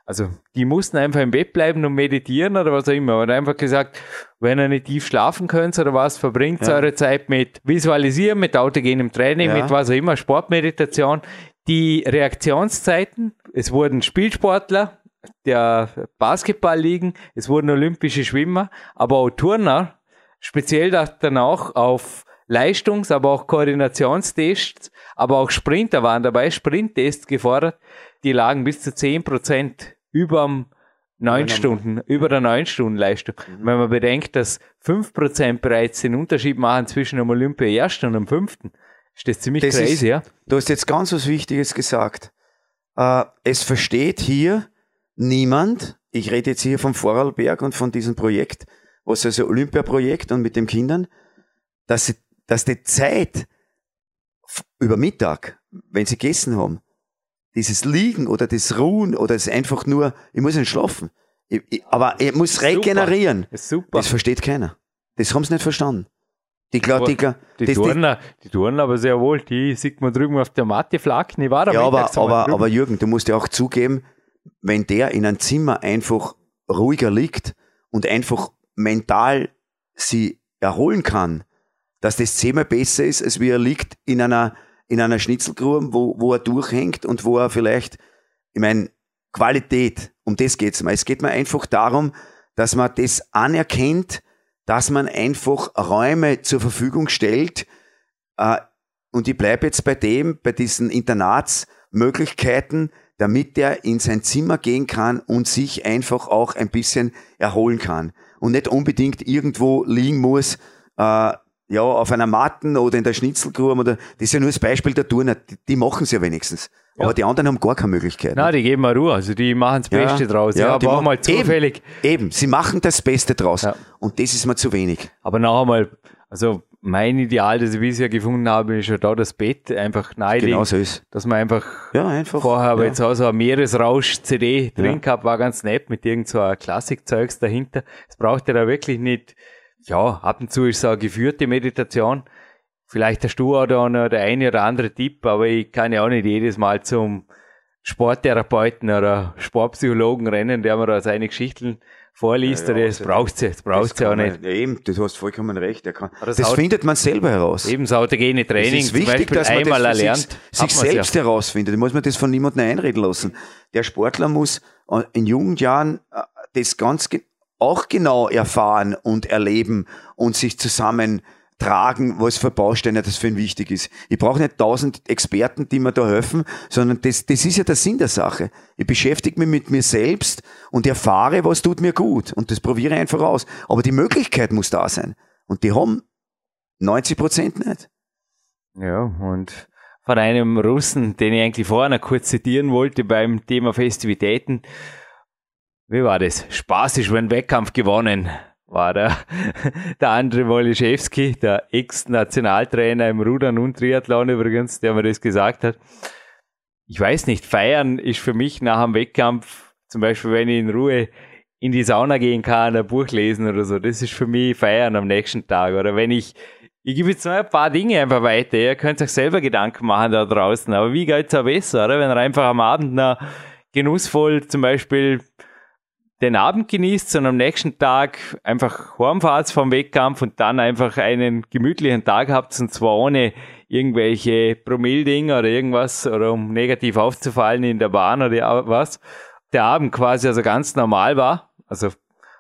Also die mussten einfach im Bett bleiben und meditieren oder was auch immer. Oder einfach gesagt, wenn ihr nicht tief schlafen könnt oder was, verbringt ja. eure Zeit mit Visualisieren, mit autogenem Training, ja. mit was auch immer, Sportmeditation. Die Reaktionszeiten, es wurden Spielsportler der Basketball liegen, es wurden olympische Schwimmer, aber auch Turner, speziell dann auch auf Leistungs-, aber auch Koordinationstests, aber auch Sprinter waren dabei, Sprinttests gefordert, die lagen bis zu 10% über neun Stunden, über der neun Stunden Leistung. Mhm. Wenn man bedenkt, dass 5% bereits den Unterschied machen zwischen einem Olympia ersten und einem fünften, ist das ziemlich das crazy, ist, ja? Du hast jetzt ganz was Wichtiges gesagt. Uh, es versteht hier niemand, ich rede jetzt hier vom Vorarlberg und von diesem Projekt, was also Olympiaprojekt und mit den Kindern, dass, sie, dass die Zeit über Mittag, wenn sie gegessen haben, dieses Liegen oder das Ruhen oder das einfach nur, ich muss nicht schlafen, ich, ich, aber ich muss regenerieren. Super. Das, ist super. das versteht keiner. Das haben sie nicht verstanden. Die, glaub, die, die, das, Turner, die Turner aber sehr wohl, die sieht man drüben auf der Matte flacken, ich war da Ja, aber, aber, aber Jürgen, du musst ja auch zugeben, wenn der in einem Zimmer einfach ruhiger liegt und einfach mental sie erholen kann, dass das zehnmal besser ist, als wie er liegt in einer, in einer Schnitzelgrube, wo, wo er durchhängt und wo er vielleicht, ich meine, Qualität, um das geht's mir. Es geht mir einfach darum, dass man das anerkennt, dass man einfach Räume zur Verfügung stellt, äh, und ich bleibe jetzt bei dem, bei diesen Internatsmöglichkeiten, damit er in sein Zimmer gehen kann und sich einfach auch ein bisschen erholen kann und nicht unbedingt irgendwo liegen muss, äh, ja, auf einer Matten oder in der Schnitzelgrube oder, das ist ja nur das Beispiel der Turner, die, die machen es ja wenigstens. Ja. Aber die anderen haben gar keine Möglichkeit. Nein, die geben mal Ruhe, also die machen das Beste ja, draus. Ja, ja aber auch mal zufällig. Eben, eben, sie machen das Beste draus. Und das ist mir zu wenig. Aber noch einmal, also mein Ideal, das ich bisher gefunden habe, ist ja da das Bett einfach neidig. Genau so ist. Dass man einfach, ja, einfach vorher habe ja. jetzt auch so ein Meeresrausch-CD drin ja. gehabt, war ganz nett mit irgend so Klassikzeugs dahinter. Es braucht ja da wirklich nicht, ja, ab und zu ist so eine geführte Meditation. Vielleicht hast du auch da noch der eine oder andere Tipp, aber ich kann ja auch nicht jedes Mal zum Sporttherapeuten oder Sportpsychologen rennen, der mir da seine Geschichten vorliest, ja, ja, das brauchst du, das brauchst du auch nicht. Ja, eben, du hast vollkommen recht. Kann, das, das findet man selber heraus. Eben das autogene Training, es ist wichtig, dass man einmal das erlernt, sich, sich selbst ja. herausfindet. Da muss man das von niemandem einreden lassen. Der Sportler muss äh, in jungen Jahren äh, das ganz auch genau erfahren und erleben und sich zusammen tragen, was für Bausteine das für ihn wichtig ist. Ich brauche nicht tausend Experten, die mir da helfen, sondern das, das ist ja der Sinn der Sache. Ich beschäftige mich mit mir selbst und erfahre, was tut mir gut. Und das probiere ich einfach aus. Aber die Möglichkeit muss da sein. Und die haben 90 Prozent nicht. Ja, und von einem Russen, den ich eigentlich vorher noch kurz zitieren wollte beim Thema Festivitäten. Wie war das? Spaß ist, wenn Wettkampf gewonnen war der, [laughs] der André Woliszewski, der Ex-Nationaltrainer im Rudern und Triathlon übrigens, der mir das gesagt hat. Ich weiß nicht, feiern ist für mich nach dem Wettkampf, zum Beispiel wenn ich in Ruhe in die Sauna gehen kann, ein Buch lesen oder so, das ist für mich feiern am nächsten Tag. Oder wenn ich, ich gebe jetzt mal ein paar Dinge einfach weiter, ihr könnt euch selber Gedanken machen da draußen, aber wie geht's auch besser, oder? Wenn ihr einfach am Abend noch genussvoll zum Beispiel den Abend genießt, sondern am nächsten Tag einfach heimfahrt vom Wettkampf und dann einfach einen gemütlichen Tag habt und zwar ohne irgendwelche Promilldinge oder irgendwas oder um negativ aufzufallen in der Bahn oder was. Der Abend quasi also ganz normal war, also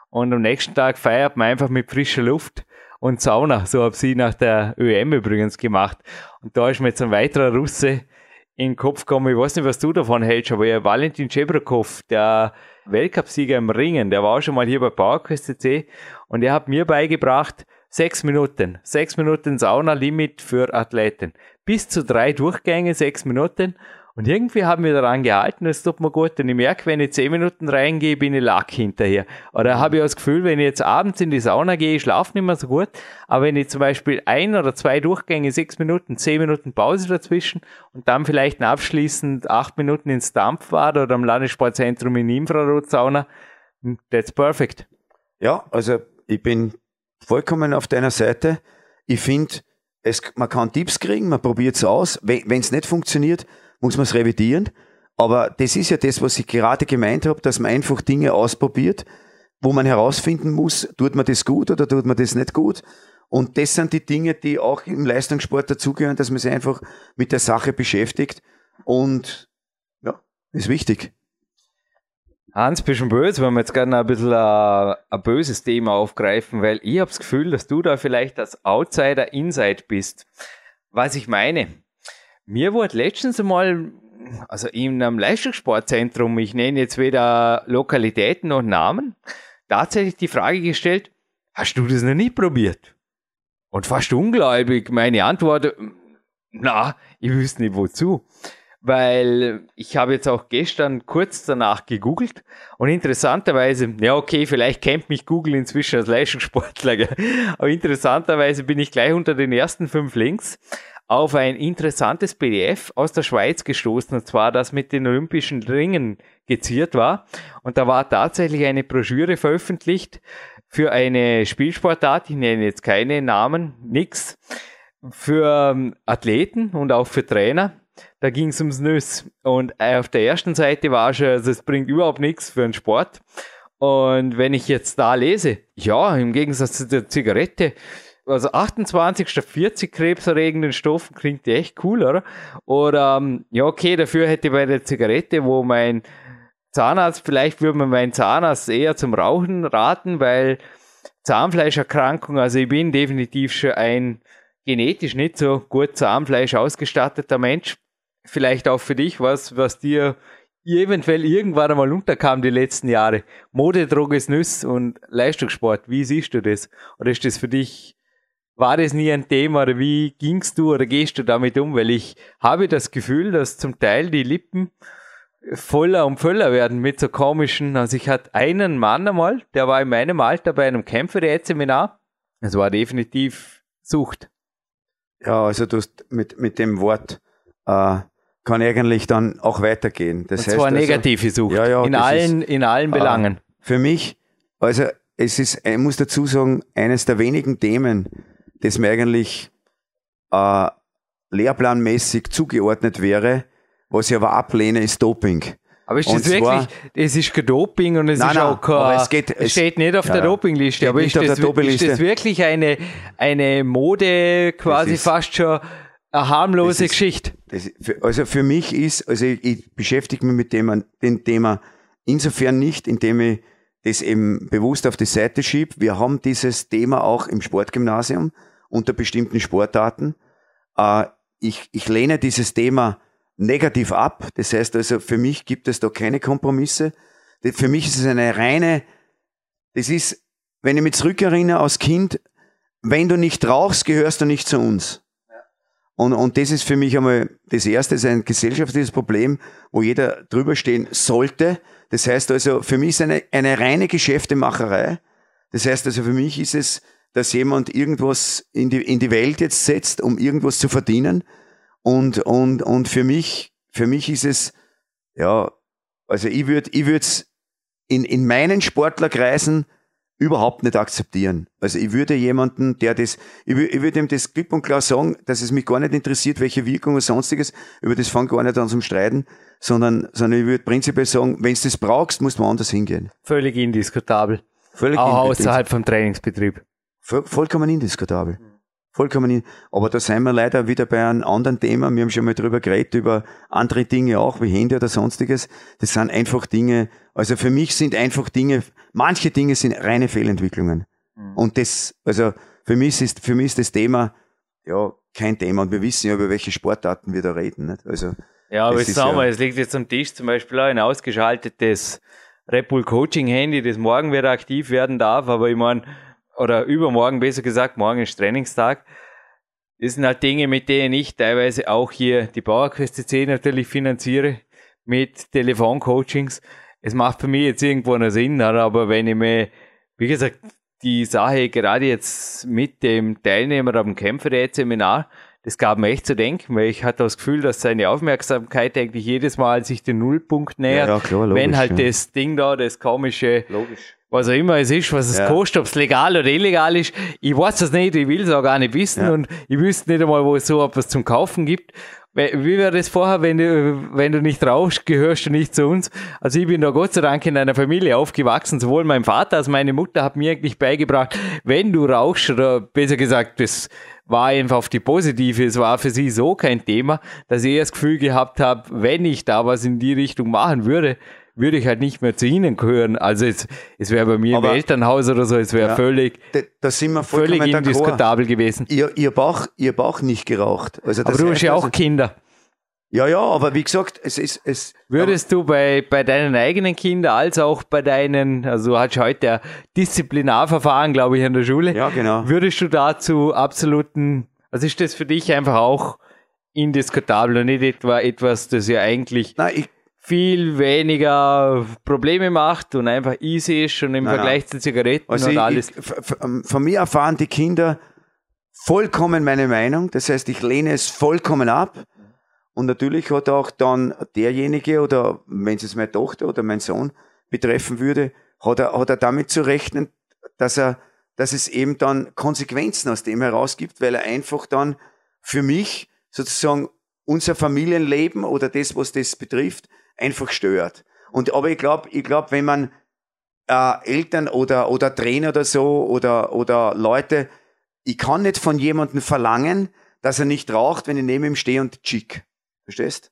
Und am nächsten Tag feiert man einfach mit frischer Luft und Sauna. So habe sie nach der ÖM übrigens gemacht. Und da ist mir jetzt ein weiterer Russe in den Kopf gekommen. Ich weiß nicht, was du davon hältst, aber ja, Valentin Chebrokov, der Weltcupsieger im Ringen, der war auch schon mal hier bei PowerQuest CC und er hat mir beigebracht, sechs Minuten, sechs Minuten Sauna-Limit für Athleten. Bis zu drei Durchgänge, sechs Minuten und irgendwie haben wir daran gehalten, es tut mir gut. Und ich merke, wenn ich zehn Minuten reingehe, bin ich lack hinterher. Oder habe ich das Gefühl, wenn ich jetzt abends in die Sauna gehe, ich schlafe nicht mehr so gut. Aber wenn ich zum Beispiel ein oder zwei Durchgänge, sechs Minuten, zehn Minuten Pause dazwischen und dann vielleicht abschließend acht Minuten ins Dampfbad oder am Landessportzentrum in Infrarotsauna, hm, that's perfect. Ja, also ich bin vollkommen auf deiner Seite. Ich finde, man kann Tipps kriegen, man probiert es aus. Wenn es nicht funktioniert, muss man es revidieren. Aber das ist ja das, was ich gerade gemeint habe, dass man einfach Dinge ausprobiert, wo man herausfinden muss, tut man das gut oder tut man das nicht gut. Und das sind die Dinge, die auch im Leistungssport dazugehören, dass man sich einfach mit der Sache beschäftigt. Und ja, ist wichtig. Hans, bist du böse, wenn wir jetzt gerne ein bisschen ein, äh, ein böses Thema aufgreifen, weil ich habe das Gefühl, dass du da vielleicht als Outsider Inside bist. Was ich meine, mir wurde letztens einmal, also in einem Leistungssportzentrum, ich nenne jetzt weder Lokalitäten noch Namen, tatsächlich die Frage gestellt, hast du das noch nie probiert? Und fast ungläubig meine Antwort, na, ich wüsste nicht wozu. Weil ich habe jetzt auch gestern kurz danach gegoogelt und interessanterweise, ja okay, vielleicht kennt mich Google inzwischen als Leistungssportler, aber interessanterweise bin ich gleich unter den ersten fünf Links auf ein interessantes PDF aus der Schweiz gestoßen, und zwar das mit den Olympischen Ringen geziert war. Und da war tatsächlich eine Broschüre veröffentlicht für eine Spielsportart, ich nenne jetzt keine Namen, nix, für ähm, Athleten und auch für Trainer. Da ging es ums Nüss. Und äh, auf der ersten Seite war schon, also es bringt überhaupt nichts für einen Sport. Und wenn ich jetzt da lese, ja, im Gegensatz zu der Zigarette, also 28 statt 40 krebserregenden Stoffen klingt echt cool, oder? Ähm, ja, okay, dafür hätte ich bei der Zigarette, wo mein Zahnarzt, vielleicht würde man meinen Zahnarzt eher zum Rauchen raten, weil Zahnfleischerkrankung, also ich bin definitiv schon ein genetisch nicht so gut Zahnfleisch ausgestatteter Mensch. Vielleicht auch für dich, was, was dir eventuell irgendwann einmal unterkam die letzten Jahre. Mode, Droges, Nüss und Leistungssport. Wie siehst du das? Oder ist das für dich war das nie ein Thema oder wie gingst du oder gehst du damit um? Weil ich habe das Gefühl, dass zum Teil die Lippen voller und voller werden mit so komischen. Also ich hatte einen Mann einmal, der war in meinem Alter bei einem Kämpferät-Seminar. Es war definitiv Sucht. Ja, also du hast mit, mit dem Wort äh, kann eigentlich dann auch weitergehen. Das, das heißt war also, negative Sucht. Ja, ja, in, allen, ist, in allen äh, Belangen. Äh, für mich, also es ist, ich muss dazu sagen, eines der wenigen Themen, das mir eigentlich äh, lehrplanmäßig zugeordnet wäre. Was ich aber ablehne, ist Doping. Aber ist das und wirklich, es ist kein Doping und es nein, ist auch kein, es, geht, es steht nicht auf ja, der Dopingliste, aber ist das, ist das, wirklich eine, eine Mode, quasi ist, fast schon eine harmlose ist, Geschichte? Für, also für mich ist, also ich, ich beschäftige mich mit dem, dem Thema insofern nicht, indem ich das eben bewusst auf die Seite schiebe. Wir haben dieses Thema auch im Sportgymnasium unter bestimmten Sportarten. Äh, ich, ich lehne dieses Thema negativ ab. Das heißt also, für mich gibt es da keine Kompromisse. Für mich ist es eine reine, das ist, wenn ich mich zurückerinnere als Kind, wenn du nicht rauchst, gehörst du nicht zu uns. Und, und das ist für mich einmal das erste, ist ein gesellschaftliches Problem, wo jeder drüber stehen sollte. Das heißt also, für mich ist eine, eine reine Geschäftemacherei. Das heißt also, für mich ist es dass jemand irgendwas in die, in die Welt jetzt setzt, um irgendwas zu verdienen. Und, und, und für mich, für mich ist es, ja, also ich würde, ich würde es in, in meinen Sportlerkreisen überhaupt nicht akzeptieren. Also ich würde jemanden, der das, ich, würde, ich würde ihm das klipp und klar sagen, dass es mich gar nicht interessiert, welche Wirkung oder sonstiges, über das fangen gar nicht an zum Streiten, sondern, sondern ich würde prinzipiell sagen, wenn du das brauchst, musst du woanders hingehen. Völlig indiskutabel. Völlig Auch außerhalb vom Trainingsbetrieb vollkommen indiskutabel. Vollkommen in. Aber da sind wir leider wieder bei einem anderen Thema. Wir haben schon mal drüber geredet, über andere Dinge auch, wie Hände oder sonstiges. Das sind einfach Dinge, also für mich sind einfach Dinge, manche Dinge sind reine Fehlentwicklungen. Mhm. Und das, also für mich ist, für mich ist das Thema, ja, kein Thema. Und wir wissen ja, über welche Sportarten wir da reden. Nicht? Also, ja, aber jetzt sagen wir, es liegt jetzt am Tisch zum Beispiel auch ein ausgeschaltetes Red Bull Coaching Handy, das morgen wieder aktiv werden darf, aber ich meine, oder übermorgen besser gesagt, morgen ist Trainingstag. Das sind halt Dinge, mit denen ich teilweise auch hier die Bauerquest C natürlich finanziere, mit Telefoncoachings. Es macht für mich jetzt irgendwo einen Sinn, aber wenn ich mir, wie gesagt, die Sache gerade jetzt mit dem Teilnehmer am Kämpferät-Seminar, das gab mir echt zu denken, weil ich hatte das Gefühl, dass seine Aufmerksamkeit eigentlich jedes Mal sich den Nullpunkt nähert, ja, ja, klar, logisch, wenn halt ja. das Ding da, das komische, logisch. was auch immer es ist, was es kostet, ob es legal oder illegal ist, ich weiß das nicht, ich will es auch gar nicht wissen und ich wüsste nicht einmal, wo es so etwas zum Kaufen gibt. Wie wäre das vorher, wenn du, wenn du nicht rauchst, gehörst du nicht zu uns? Also ich bin da Gott sei Dank in einer Familie aufgewachsen. Sowohl mein Vater als meine Mutter hat mir eigentlich beigebracht, wenn du rauchst, oder besser gesagt, das war einfach auf die positive, es war für sie so kein Thema, dass ich das Gefühl gehabt habe, wenn ich da was in die Richtung machen würde, würde ich halt nicht mehr zu ihnen gehören. Also es, es wäre bei mir Aber im Elternhaus oder so, es wäre ja, völlig, da, sind wir völlig indiskutabel gewesen. Ihr, ihr, Bauch, ihr Bauch nicht geraucht. Also das Aber du hast ja auch also, Kinder. Ja, ja, aber wie gesagt, es ist es. Würdest du bei, bei deinen eigenen Kindern als auch bei deinen, also du hast heute ein Disziplinarverfahren, glaube ich, in der Schule. Ja, genau. Würdest du dazu absoluten, also ist das für dich einfach auch indiskutabel und nicht etwa etwas, das ja eigentlich Nein, ich, viel weniger Probleme macht und einfach easy ist und im nein, Vergleich nein. zu Zigaretten also und ich, alles. Ich, von mir erfahren die Kinder vollkommen meine Meinung. Das heißt, ich lehne es vollkommen ab. Und natürlich hat auch dann derjenige oder wenn es meine Tochter oder mein Sohn betreffen würde, hat er, hat er damit zu rechnen, dass er, dass es eben dann Konsequenzen aus dem heraus gibt, weil er einfach dann für mich sozusagen unser Familienleben oder das, was das betrifft, einfach stört. Und aber ich glaube, ich glaube, wenn man äh, Eltern oder oder Trainer oder so oder oder Leute, ich kann nicht von jemandem verlangen, dass er nicht raucht, wenn ich neben ihm stehe und chick. Verstehst?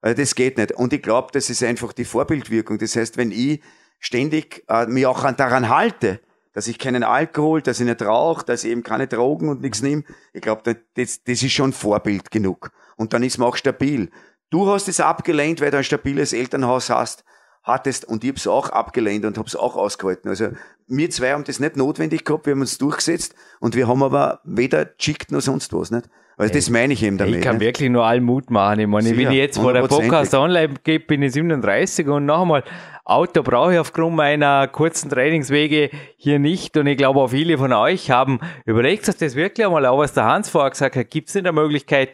Also das geht nicht. Und ich glaube, das ist einfach die Vorbildwirkung. Das heißt, wenn ich ständig äh, mich auch daran halte, dass ich keinen Alkohol, dass ich nicht rauche, dass ich eben keine Drogen und nichts nehme, ich glaube, das, das ist schon Vorbild genug. Und dann ist man auch stabil. Du hast es abgelehnt, weil du ein stabiles Elternhaus hast, hattest und ich habe es auch abgelehnt und habe es auch ausgehalten. Also wir zwei haben das nicht notwendig gehabt, wir haben uns durchgesetzt und wir haben aber weder geschickt noch sonst was, nicht? Also das meine ich eben damit. Ich kann nicht? wirklich nur allen Mut machen. Ich meine, wenn ich jetzt, wo der Podcast online geht, bin ich 37 und noch einmal Auto brauche ich aufgrund meiner kurzen Trainingswege hier nicht. Und ich glaube auch viele von euch haben überlegt, dass das wirklich einmal auch was der Hans vorher gesagt hat, gibt es nicht eine Möglichkeit,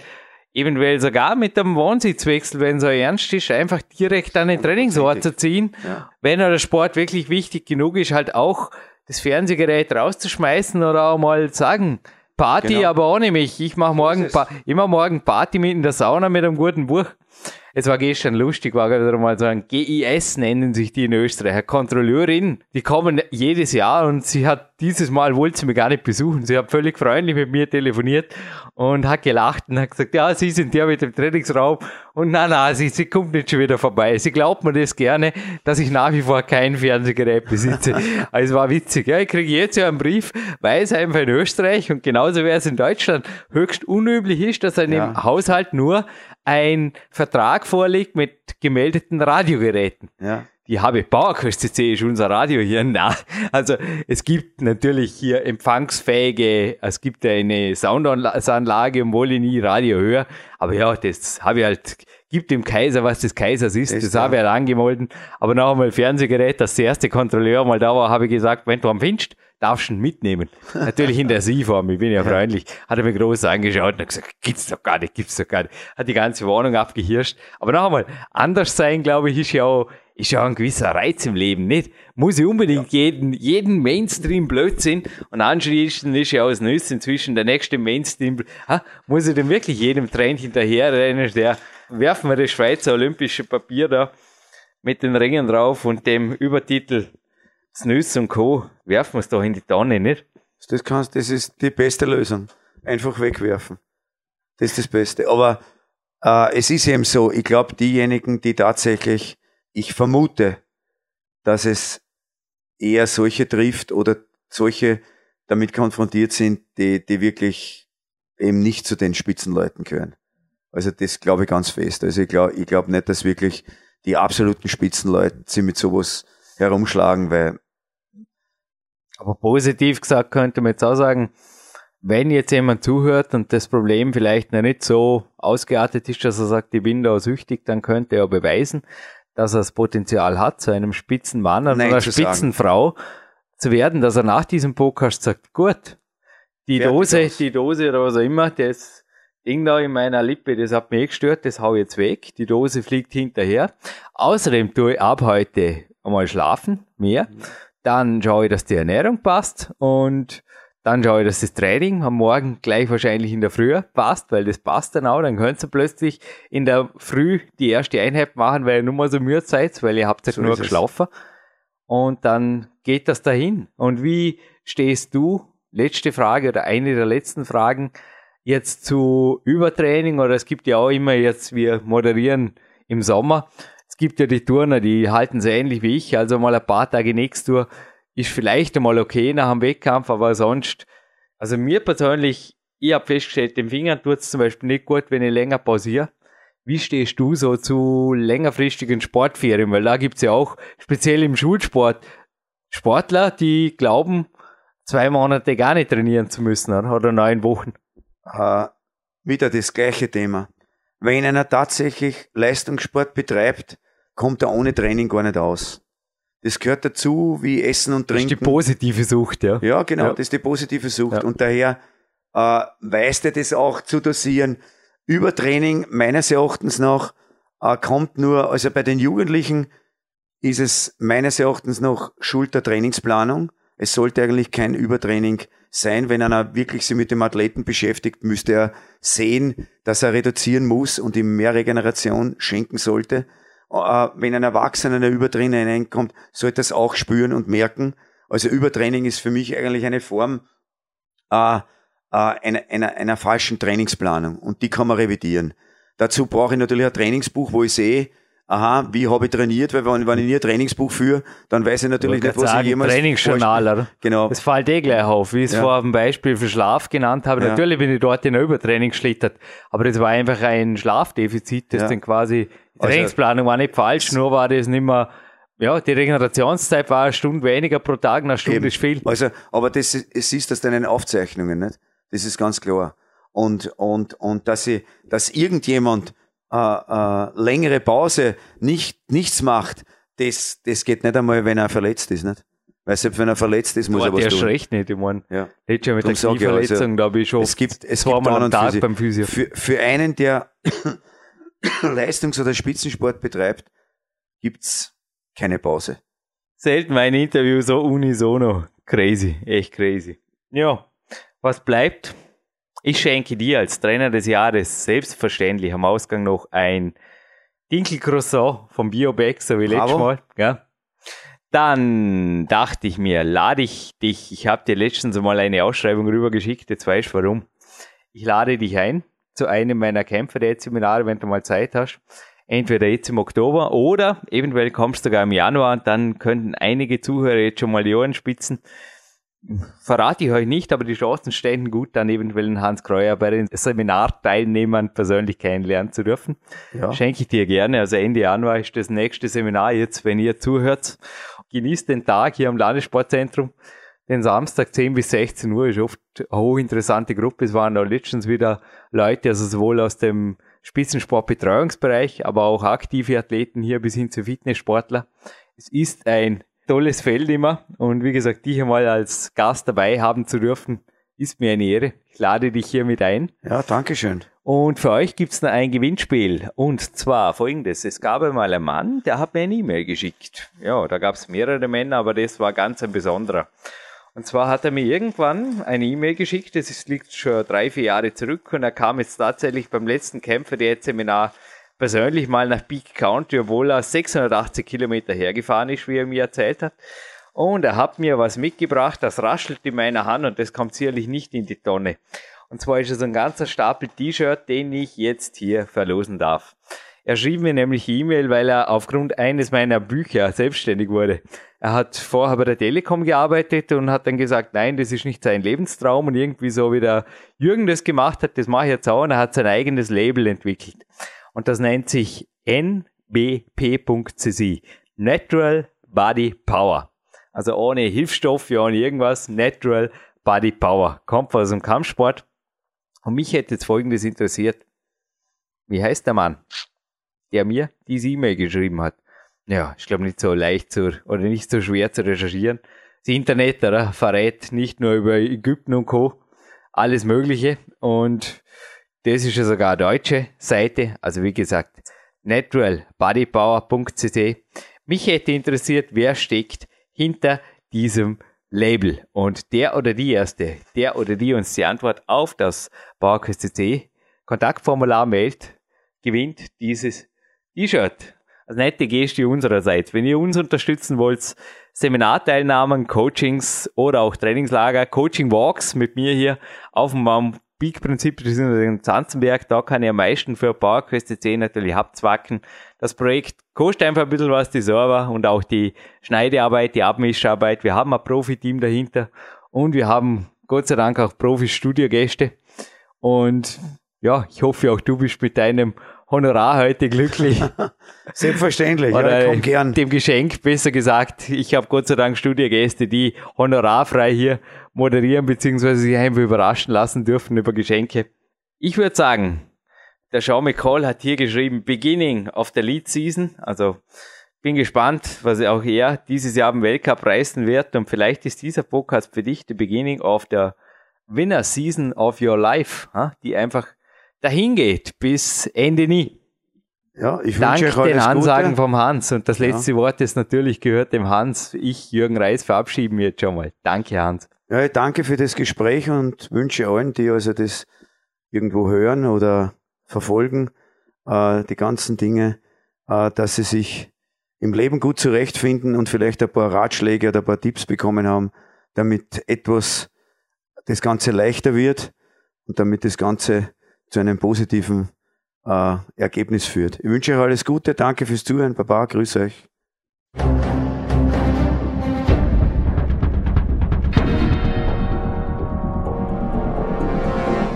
eventuell sogar mit dem Wohnsitzwechsel, wenn so ernst ist, einfach direkt an den Trainingsort zu ziehen. Ja. Wenn der Sport wirklich wichtig genug ist, halt auch das Fernsehgerät rauszuschmeißen oder auch mal sagen, Party, genau. aber ohne mich. Ich mache morgen, immer morgen Party mit in der Sauna mit einem guten Buch. Es war gestern lustig, war gerade mal so ein GIS nennen sich die in Österreich, eine Kontrolleurin. Die kommen jedes Jahr und sie hat dieses Mal wollte sie mich gar nicht besuchen. Sie hat völlig freundlich mit mir telefoniert und hat gelacht und hat gesagt, ja, Sie sind der mit dem Trainingsraum und na, na, sie, sie kommt nicht schon wieder vorbei. Sie glaubt mir das gerne, dass ich nach wie vor kein Fernsehgerät besitze. [laughs] also es war witzig. Ja, ich kriege jetzt ja einen Brief, weil es einfach in Österreich und genauso wie es in Deutschland höchst unüblich ist, dass in ja. Haushalt nur ein Vertrag vorliegt mit gemeldeten Radiogeräten. Ja. Die habe Bauerkost CC ist unser Radio hier. [laughs] Na, also es gibt natürlich hier empfangsfähige, es gibt eine Soundanlage, obwohl ich nie Radio höre. Aber ja, das habe ich halt, gibt dem Kaiser, was des Kaisers ist. ist das habe ich halt angemeldet. Aber noch einmal Fernsehgerät, der erste Kontrolleur mal da war, habe ich gesagt, wenn du am findest, darfst du ihn mitnehmen. Natürlich in der [laughs] Sie-Form, ich bin ja freundlich. Hat er mir groß angeschaut und hat gesagt, gibt's doch gar nicht, gibt's doch gar nicht. Hat die ganze Wohnung abgehirscht. Aber noch einmal, anders sein, glaube ich, ist ja auch, ist ja auch ein gewisser Reiz im Leben, nicht? Muss ich unbedingt ja. jeden, jeden Mainstream-Blödsinn und anschließend ist ja aus Nüss inzwischen der nächste Mainstream, ha, muss ich denn wirklich jedem Trend hinterherrennen, der werfen wir das Schweizer olympische Papier da mit den Ringen drauf und dem Übertitel Snus und Co. werfen wir es doch in die Tonne, nicht? Das, kannst, das ist die beste Lösung. einfach wegwerfen. Das ist das Beste. Aber äh, es ist eben so, ich glaube, diejenigen, die tatsächlich, ich vermute, dass es eher solche trifft oder solche damit konfrontiert sind, die, die wirklich eben nicht zu den Spitzenleuten gehören. Also das glaube ich ganz fest. Also ich glaube ich glaub nicht, dass wirklich die absoluten Spitzenleute sich mit sowas herumschlagen, weil aber positiv gesagt könnte man jetzt auch sagen, wenn jetzt jemand zuhört und das Problem vielleicht noch nicht so ausgeartet ist, dass er sagt, ich bin da süchtig, dann könnte er beweisen, dass er das Potenzial hat, zu einem Spitzenmann oder einer Spitzenfrau zu werden, dass er nach diesem Podcast sagt, gut, die Fertig Dose, aus. die Dose oder was auch immer, das Ding da in meiner Lippe, das hat mich gestört, das hau ich jetzt weg, die Dose fliegt hinterher. Außerdem tue ich ab heute einmal schlafen, mehr. Dann schaue ich, dass die Ernährung passt und dann schaue ich, dass das Training am Morgen gleich wahrscheinlich in der Früh passt, weil das passt dann auch. Dann könnt ihr plötzlich in der Früh die erste Einheit machen, weil ihr nur mal so müde seid, weil ihr habt halt so nur geschlafen. Und dann geht das dahin. Und wie stehst du, letzte Frage oder eine der letzten Fragen, jetzt zu Übertraining oder es gibt ja auch immer jetzt, wir moderieren im Sommer, gibt ja die Turner, die halten sie ähnlich wie ich, also mal ein paar Tage durch ist vielleicht einmal okay nach dem Wettkampf, aber sonst, also mir persönlich, ich habe festgestellt, dem Finger tut es zum Beispiel nicht gut, wenn ich länger pausiere. Wie stehst du so zu längerfristigen Sportferien? Weil da gibt es ja auch, speziell im Schulsport, Sportler, die glauben, zwei Monate gar nicht trainieren zu müssen oder neun Wochen. Uh, wieder das gleiche Thema. Wenn einer tatsächlich Leistungssport betreibt, kommt er ohne Training gar nicht aus. Das gehört dazu, wie Essen und Trinken. Das ist die positive Sucht, ja. Ja, genau, ja. das ist die positive Sucht. Ja. Und daher äh, weiß der das auch zu dosieren. Übertraining, meines Erachtens nach, äh, kommt nur, also bei den Jugendlichen ist es meines Erachtens noch Schuld der Trainingsplanung. Es sollte eigentlich kein Übertraining sein. Wenn einer wirklich sich mit dem Athleten beschäftigt, müsste er sehen, dass er reduzieren muss und ihm mehr Regeneration schenken sollte wenn ein Erwachsener in ein Übertraining hineinkommt, sollte das auch spüren und merken. Also Übertraining ist für mich eigentlich eine Form äh, äh, einer, einer, einer falschen Trainingsplanung und die kann man revidieren. Dazu brauche ich natürlich ein Trainingsbuch, wo ich sehe, aha, wie habe ich trainiert, weil wenn, wenn ich nie ein Trainingsbuch führe, dann weiß ich natürlich ich nicht, was sagen, ich jemals... Trainingsjournal, oder? Genau. Das fällt eh gleich auf, wie ich es ja. vor dem Beispiel für Schlaf genannt habe. Ja. Natürlich bin ich dort in ein Übertraining geschlittert, aber das war einfach ein Schlafdefizit, das ja. dann quasi Trainingsplanung war nicht falsch, nur war das nicht mehr, ja, die Regenerationszeit war eine Stunde weniger pro Tag, eine Stunde eben. ist viel. Also, aber das ist, ist das deinen Aufzeichnungen, nicht? Das ist ganz klar. Und, und, und dass ich, dass irgendjemand, äh, äh, längere Pause nicht, nichts macht, das, das geht nicht einmal, wenn er verletzt ist, nicht? Weil selbst wenn er verletzt ist, muss er was tun. Der recht nicht, ich meine. Ja. Letztes Jahr mit Darum der Knieverletzung, also, da habe ich schon es gibt, es gibt am Tag beim Physio. Für, für einen, der [coughs] Leistungs- oder Spitzensport betreibt, gibt's keine Pause. Selten mein Interview so unisono. Crazy, echt crazy. Ja, was bleibt? Ich schenke dir als Trainer des Jahres selbstverständlich am Ausgang noch ein Dinkel Croissant vom Bioback, so wie letztes Mal. Ja. Dann dachte ich mir, lade ich dich, ich habe dir letztens mal eine Ausschreibung rübergeschickt, jetzt weißt du warum. Ich lade dich ein zu einem meiner Kämpfer-Seminare, wenn du mal Zeit hast. Entweder jetzt im Oktober oder eventuell kommst du sogar im Januar und dann könnten einige Zuhörer jetzt schon mal die Ohren spitzen. Verrate ich euch nicht, aber die Chancen stehen gut, dann eventuell einen Hans Kreuer bei den Seminarteilnehmern persönlich kennenlernen zu dürfen. Ja. Schenke ich dir gerne. Also Ende Januar ist das nächste Seminar jetzt, wenn ihr zuhört. Genießt den Tag hier am Landessportzentrum den Samstag 10 bis 16 Uhr ist oft eine hochinteressante Gruppe. Es waren auch letztens wieder Leute, also sowohl aus dem Spitzensportbetreuungsbereich, aber auch aktive Athleten hier bis hin zu Fitnesssportler. Es ist ein tolles Feld immer und wie gesagt, dich einmal als Gast dabei haben zu dürfen, ist mir eine Ehre. Ich lade dich hier mit ein. Ja, danke schön. Und für euch gibt es noch ein Gewinnspiel. Und zwar folgendes. Es gab einmal einen Mann, der hat mir eine E-Mail geschickt. Ja, da gab es mehrere Männer, aber das war ganz ein besonderer. Und zwar hat er mir irgendwann eine E-Mail geschickt, das liegt schon drei, vier Jahre zurück und er kam jetzt tatsächlich beim letzten Kämpfer der Seminar persönlich mal nach Peak County, obwohl er 680 Kilometer hergefahren ist, wie er mir erzählt hat. Und er hat mir was mitgebracht, das raschelt in meiner Hand und das kommt sicherlich nicht in die Tonne. Und zwar ist es ein ganzer Stapel T-Shirt, den ich jetzt hier verlosen darf. Er schrieb mir nämlich E-Mail, weil er aufgrund eines meiner Bücher selbstständig wurde. Er hat vorher bei der Telekom gearbeitet und hat dann gesagt, nein, das ist nicht sein Lebenstraum und irgendwie so wie der Jürgen das gemacht hat, das mache ich jetzt auch und er hat sein eigenes Label entwickelt. Und das nennt sich nbp.cc. Natural Body Power. Also ohne Hilfsstoffe, ohne irgendwas. Natural Body Power. Kommt aus dem Kampfsport. Und mich hätte jetzt Folgendes interessiert. Wie heißt der Mann? Der mir diese E-Mail geschrieben hat. Ja, ich glaube nicht so leicht zu, oder nicht so schwer zu recherchieren. Das Internet oder, verrät nicht nur über Ägypten und Co. alles Mögliche und das ist ja sogar eine deutsche Seite. Also wie gesagt, naturalbodypower.cc. Mich hätte interessiert, wer steckt hinter diesem Label. Und der oder die Erste, der oder die uns die Antwort auf das PowerQuest Kontaktformular meldet, gewinnt dieses T-Shirt. Also nette Geste unsererseits. Wenn ihr uns unterstützen wollt, Seminarteilnahmen, Coachings oder auch Trainingslager, Coaching Walks mit mir hier auf dem Peak-Prinzip in Zanzenberg, da kann ich am meisten für PowerQuest 10 natürlich abzwacken. Das Projekt kostet einfach ein bisschen was, die Server und auch die Schneidearbeit, die Abmischarbeit. Wir haben ein Profi-Team dahinter und wir haben Gott sei Dank auch Profi-Studiogäste. Und ja, ich hoffe auch du bist mit deinem Honorar heute glücklich. [laughs] Selbstverständlich, Oder ja, komm gern. Dem Geschenk, besser gesagt. Ich habe Gott sei Dank Studiogäste, die honorarfrei hier moderieren, beziehungsweise sich einfach überraschen lassen dürfen über Geschenke. Ich würde sagen, der Sean McCall hat hier geschrieben, Beginning of the Lead Season. Also bin gespannt, was auch er dieses Jahr im Weltcup reißen wird. Und vielleicht ist dieser Podcast für dich the beginning of the Winner Season of your life, die einfach dahin geht bis Ende nie. Ja, ich Dank wünsche euch alles den Ansagen Gute. vom Hans. Und das letzte ja. Wort ist natürlich gehört dem Hans. Ich, Jürgen Reis, verabschieden wir jetzt schon mal. Danke, Hans. Ja, danke für das Gespräch und wünsche allen, die also das irgendwo hören oder verfolgen, äh, die ganzen Dinge, äh, dass sie sich im Leben gut zurechtfinden und vielleicht ein paar Ratschläge oder ein paar Tipps bekommen haben, damit etwas das Ganze leichter wird und damit das Ganze zu einem positiven äh, Ergebnis führt. Ich wünsche euch alles Gute, danke fürs Zuhören, Baba, grüße euch.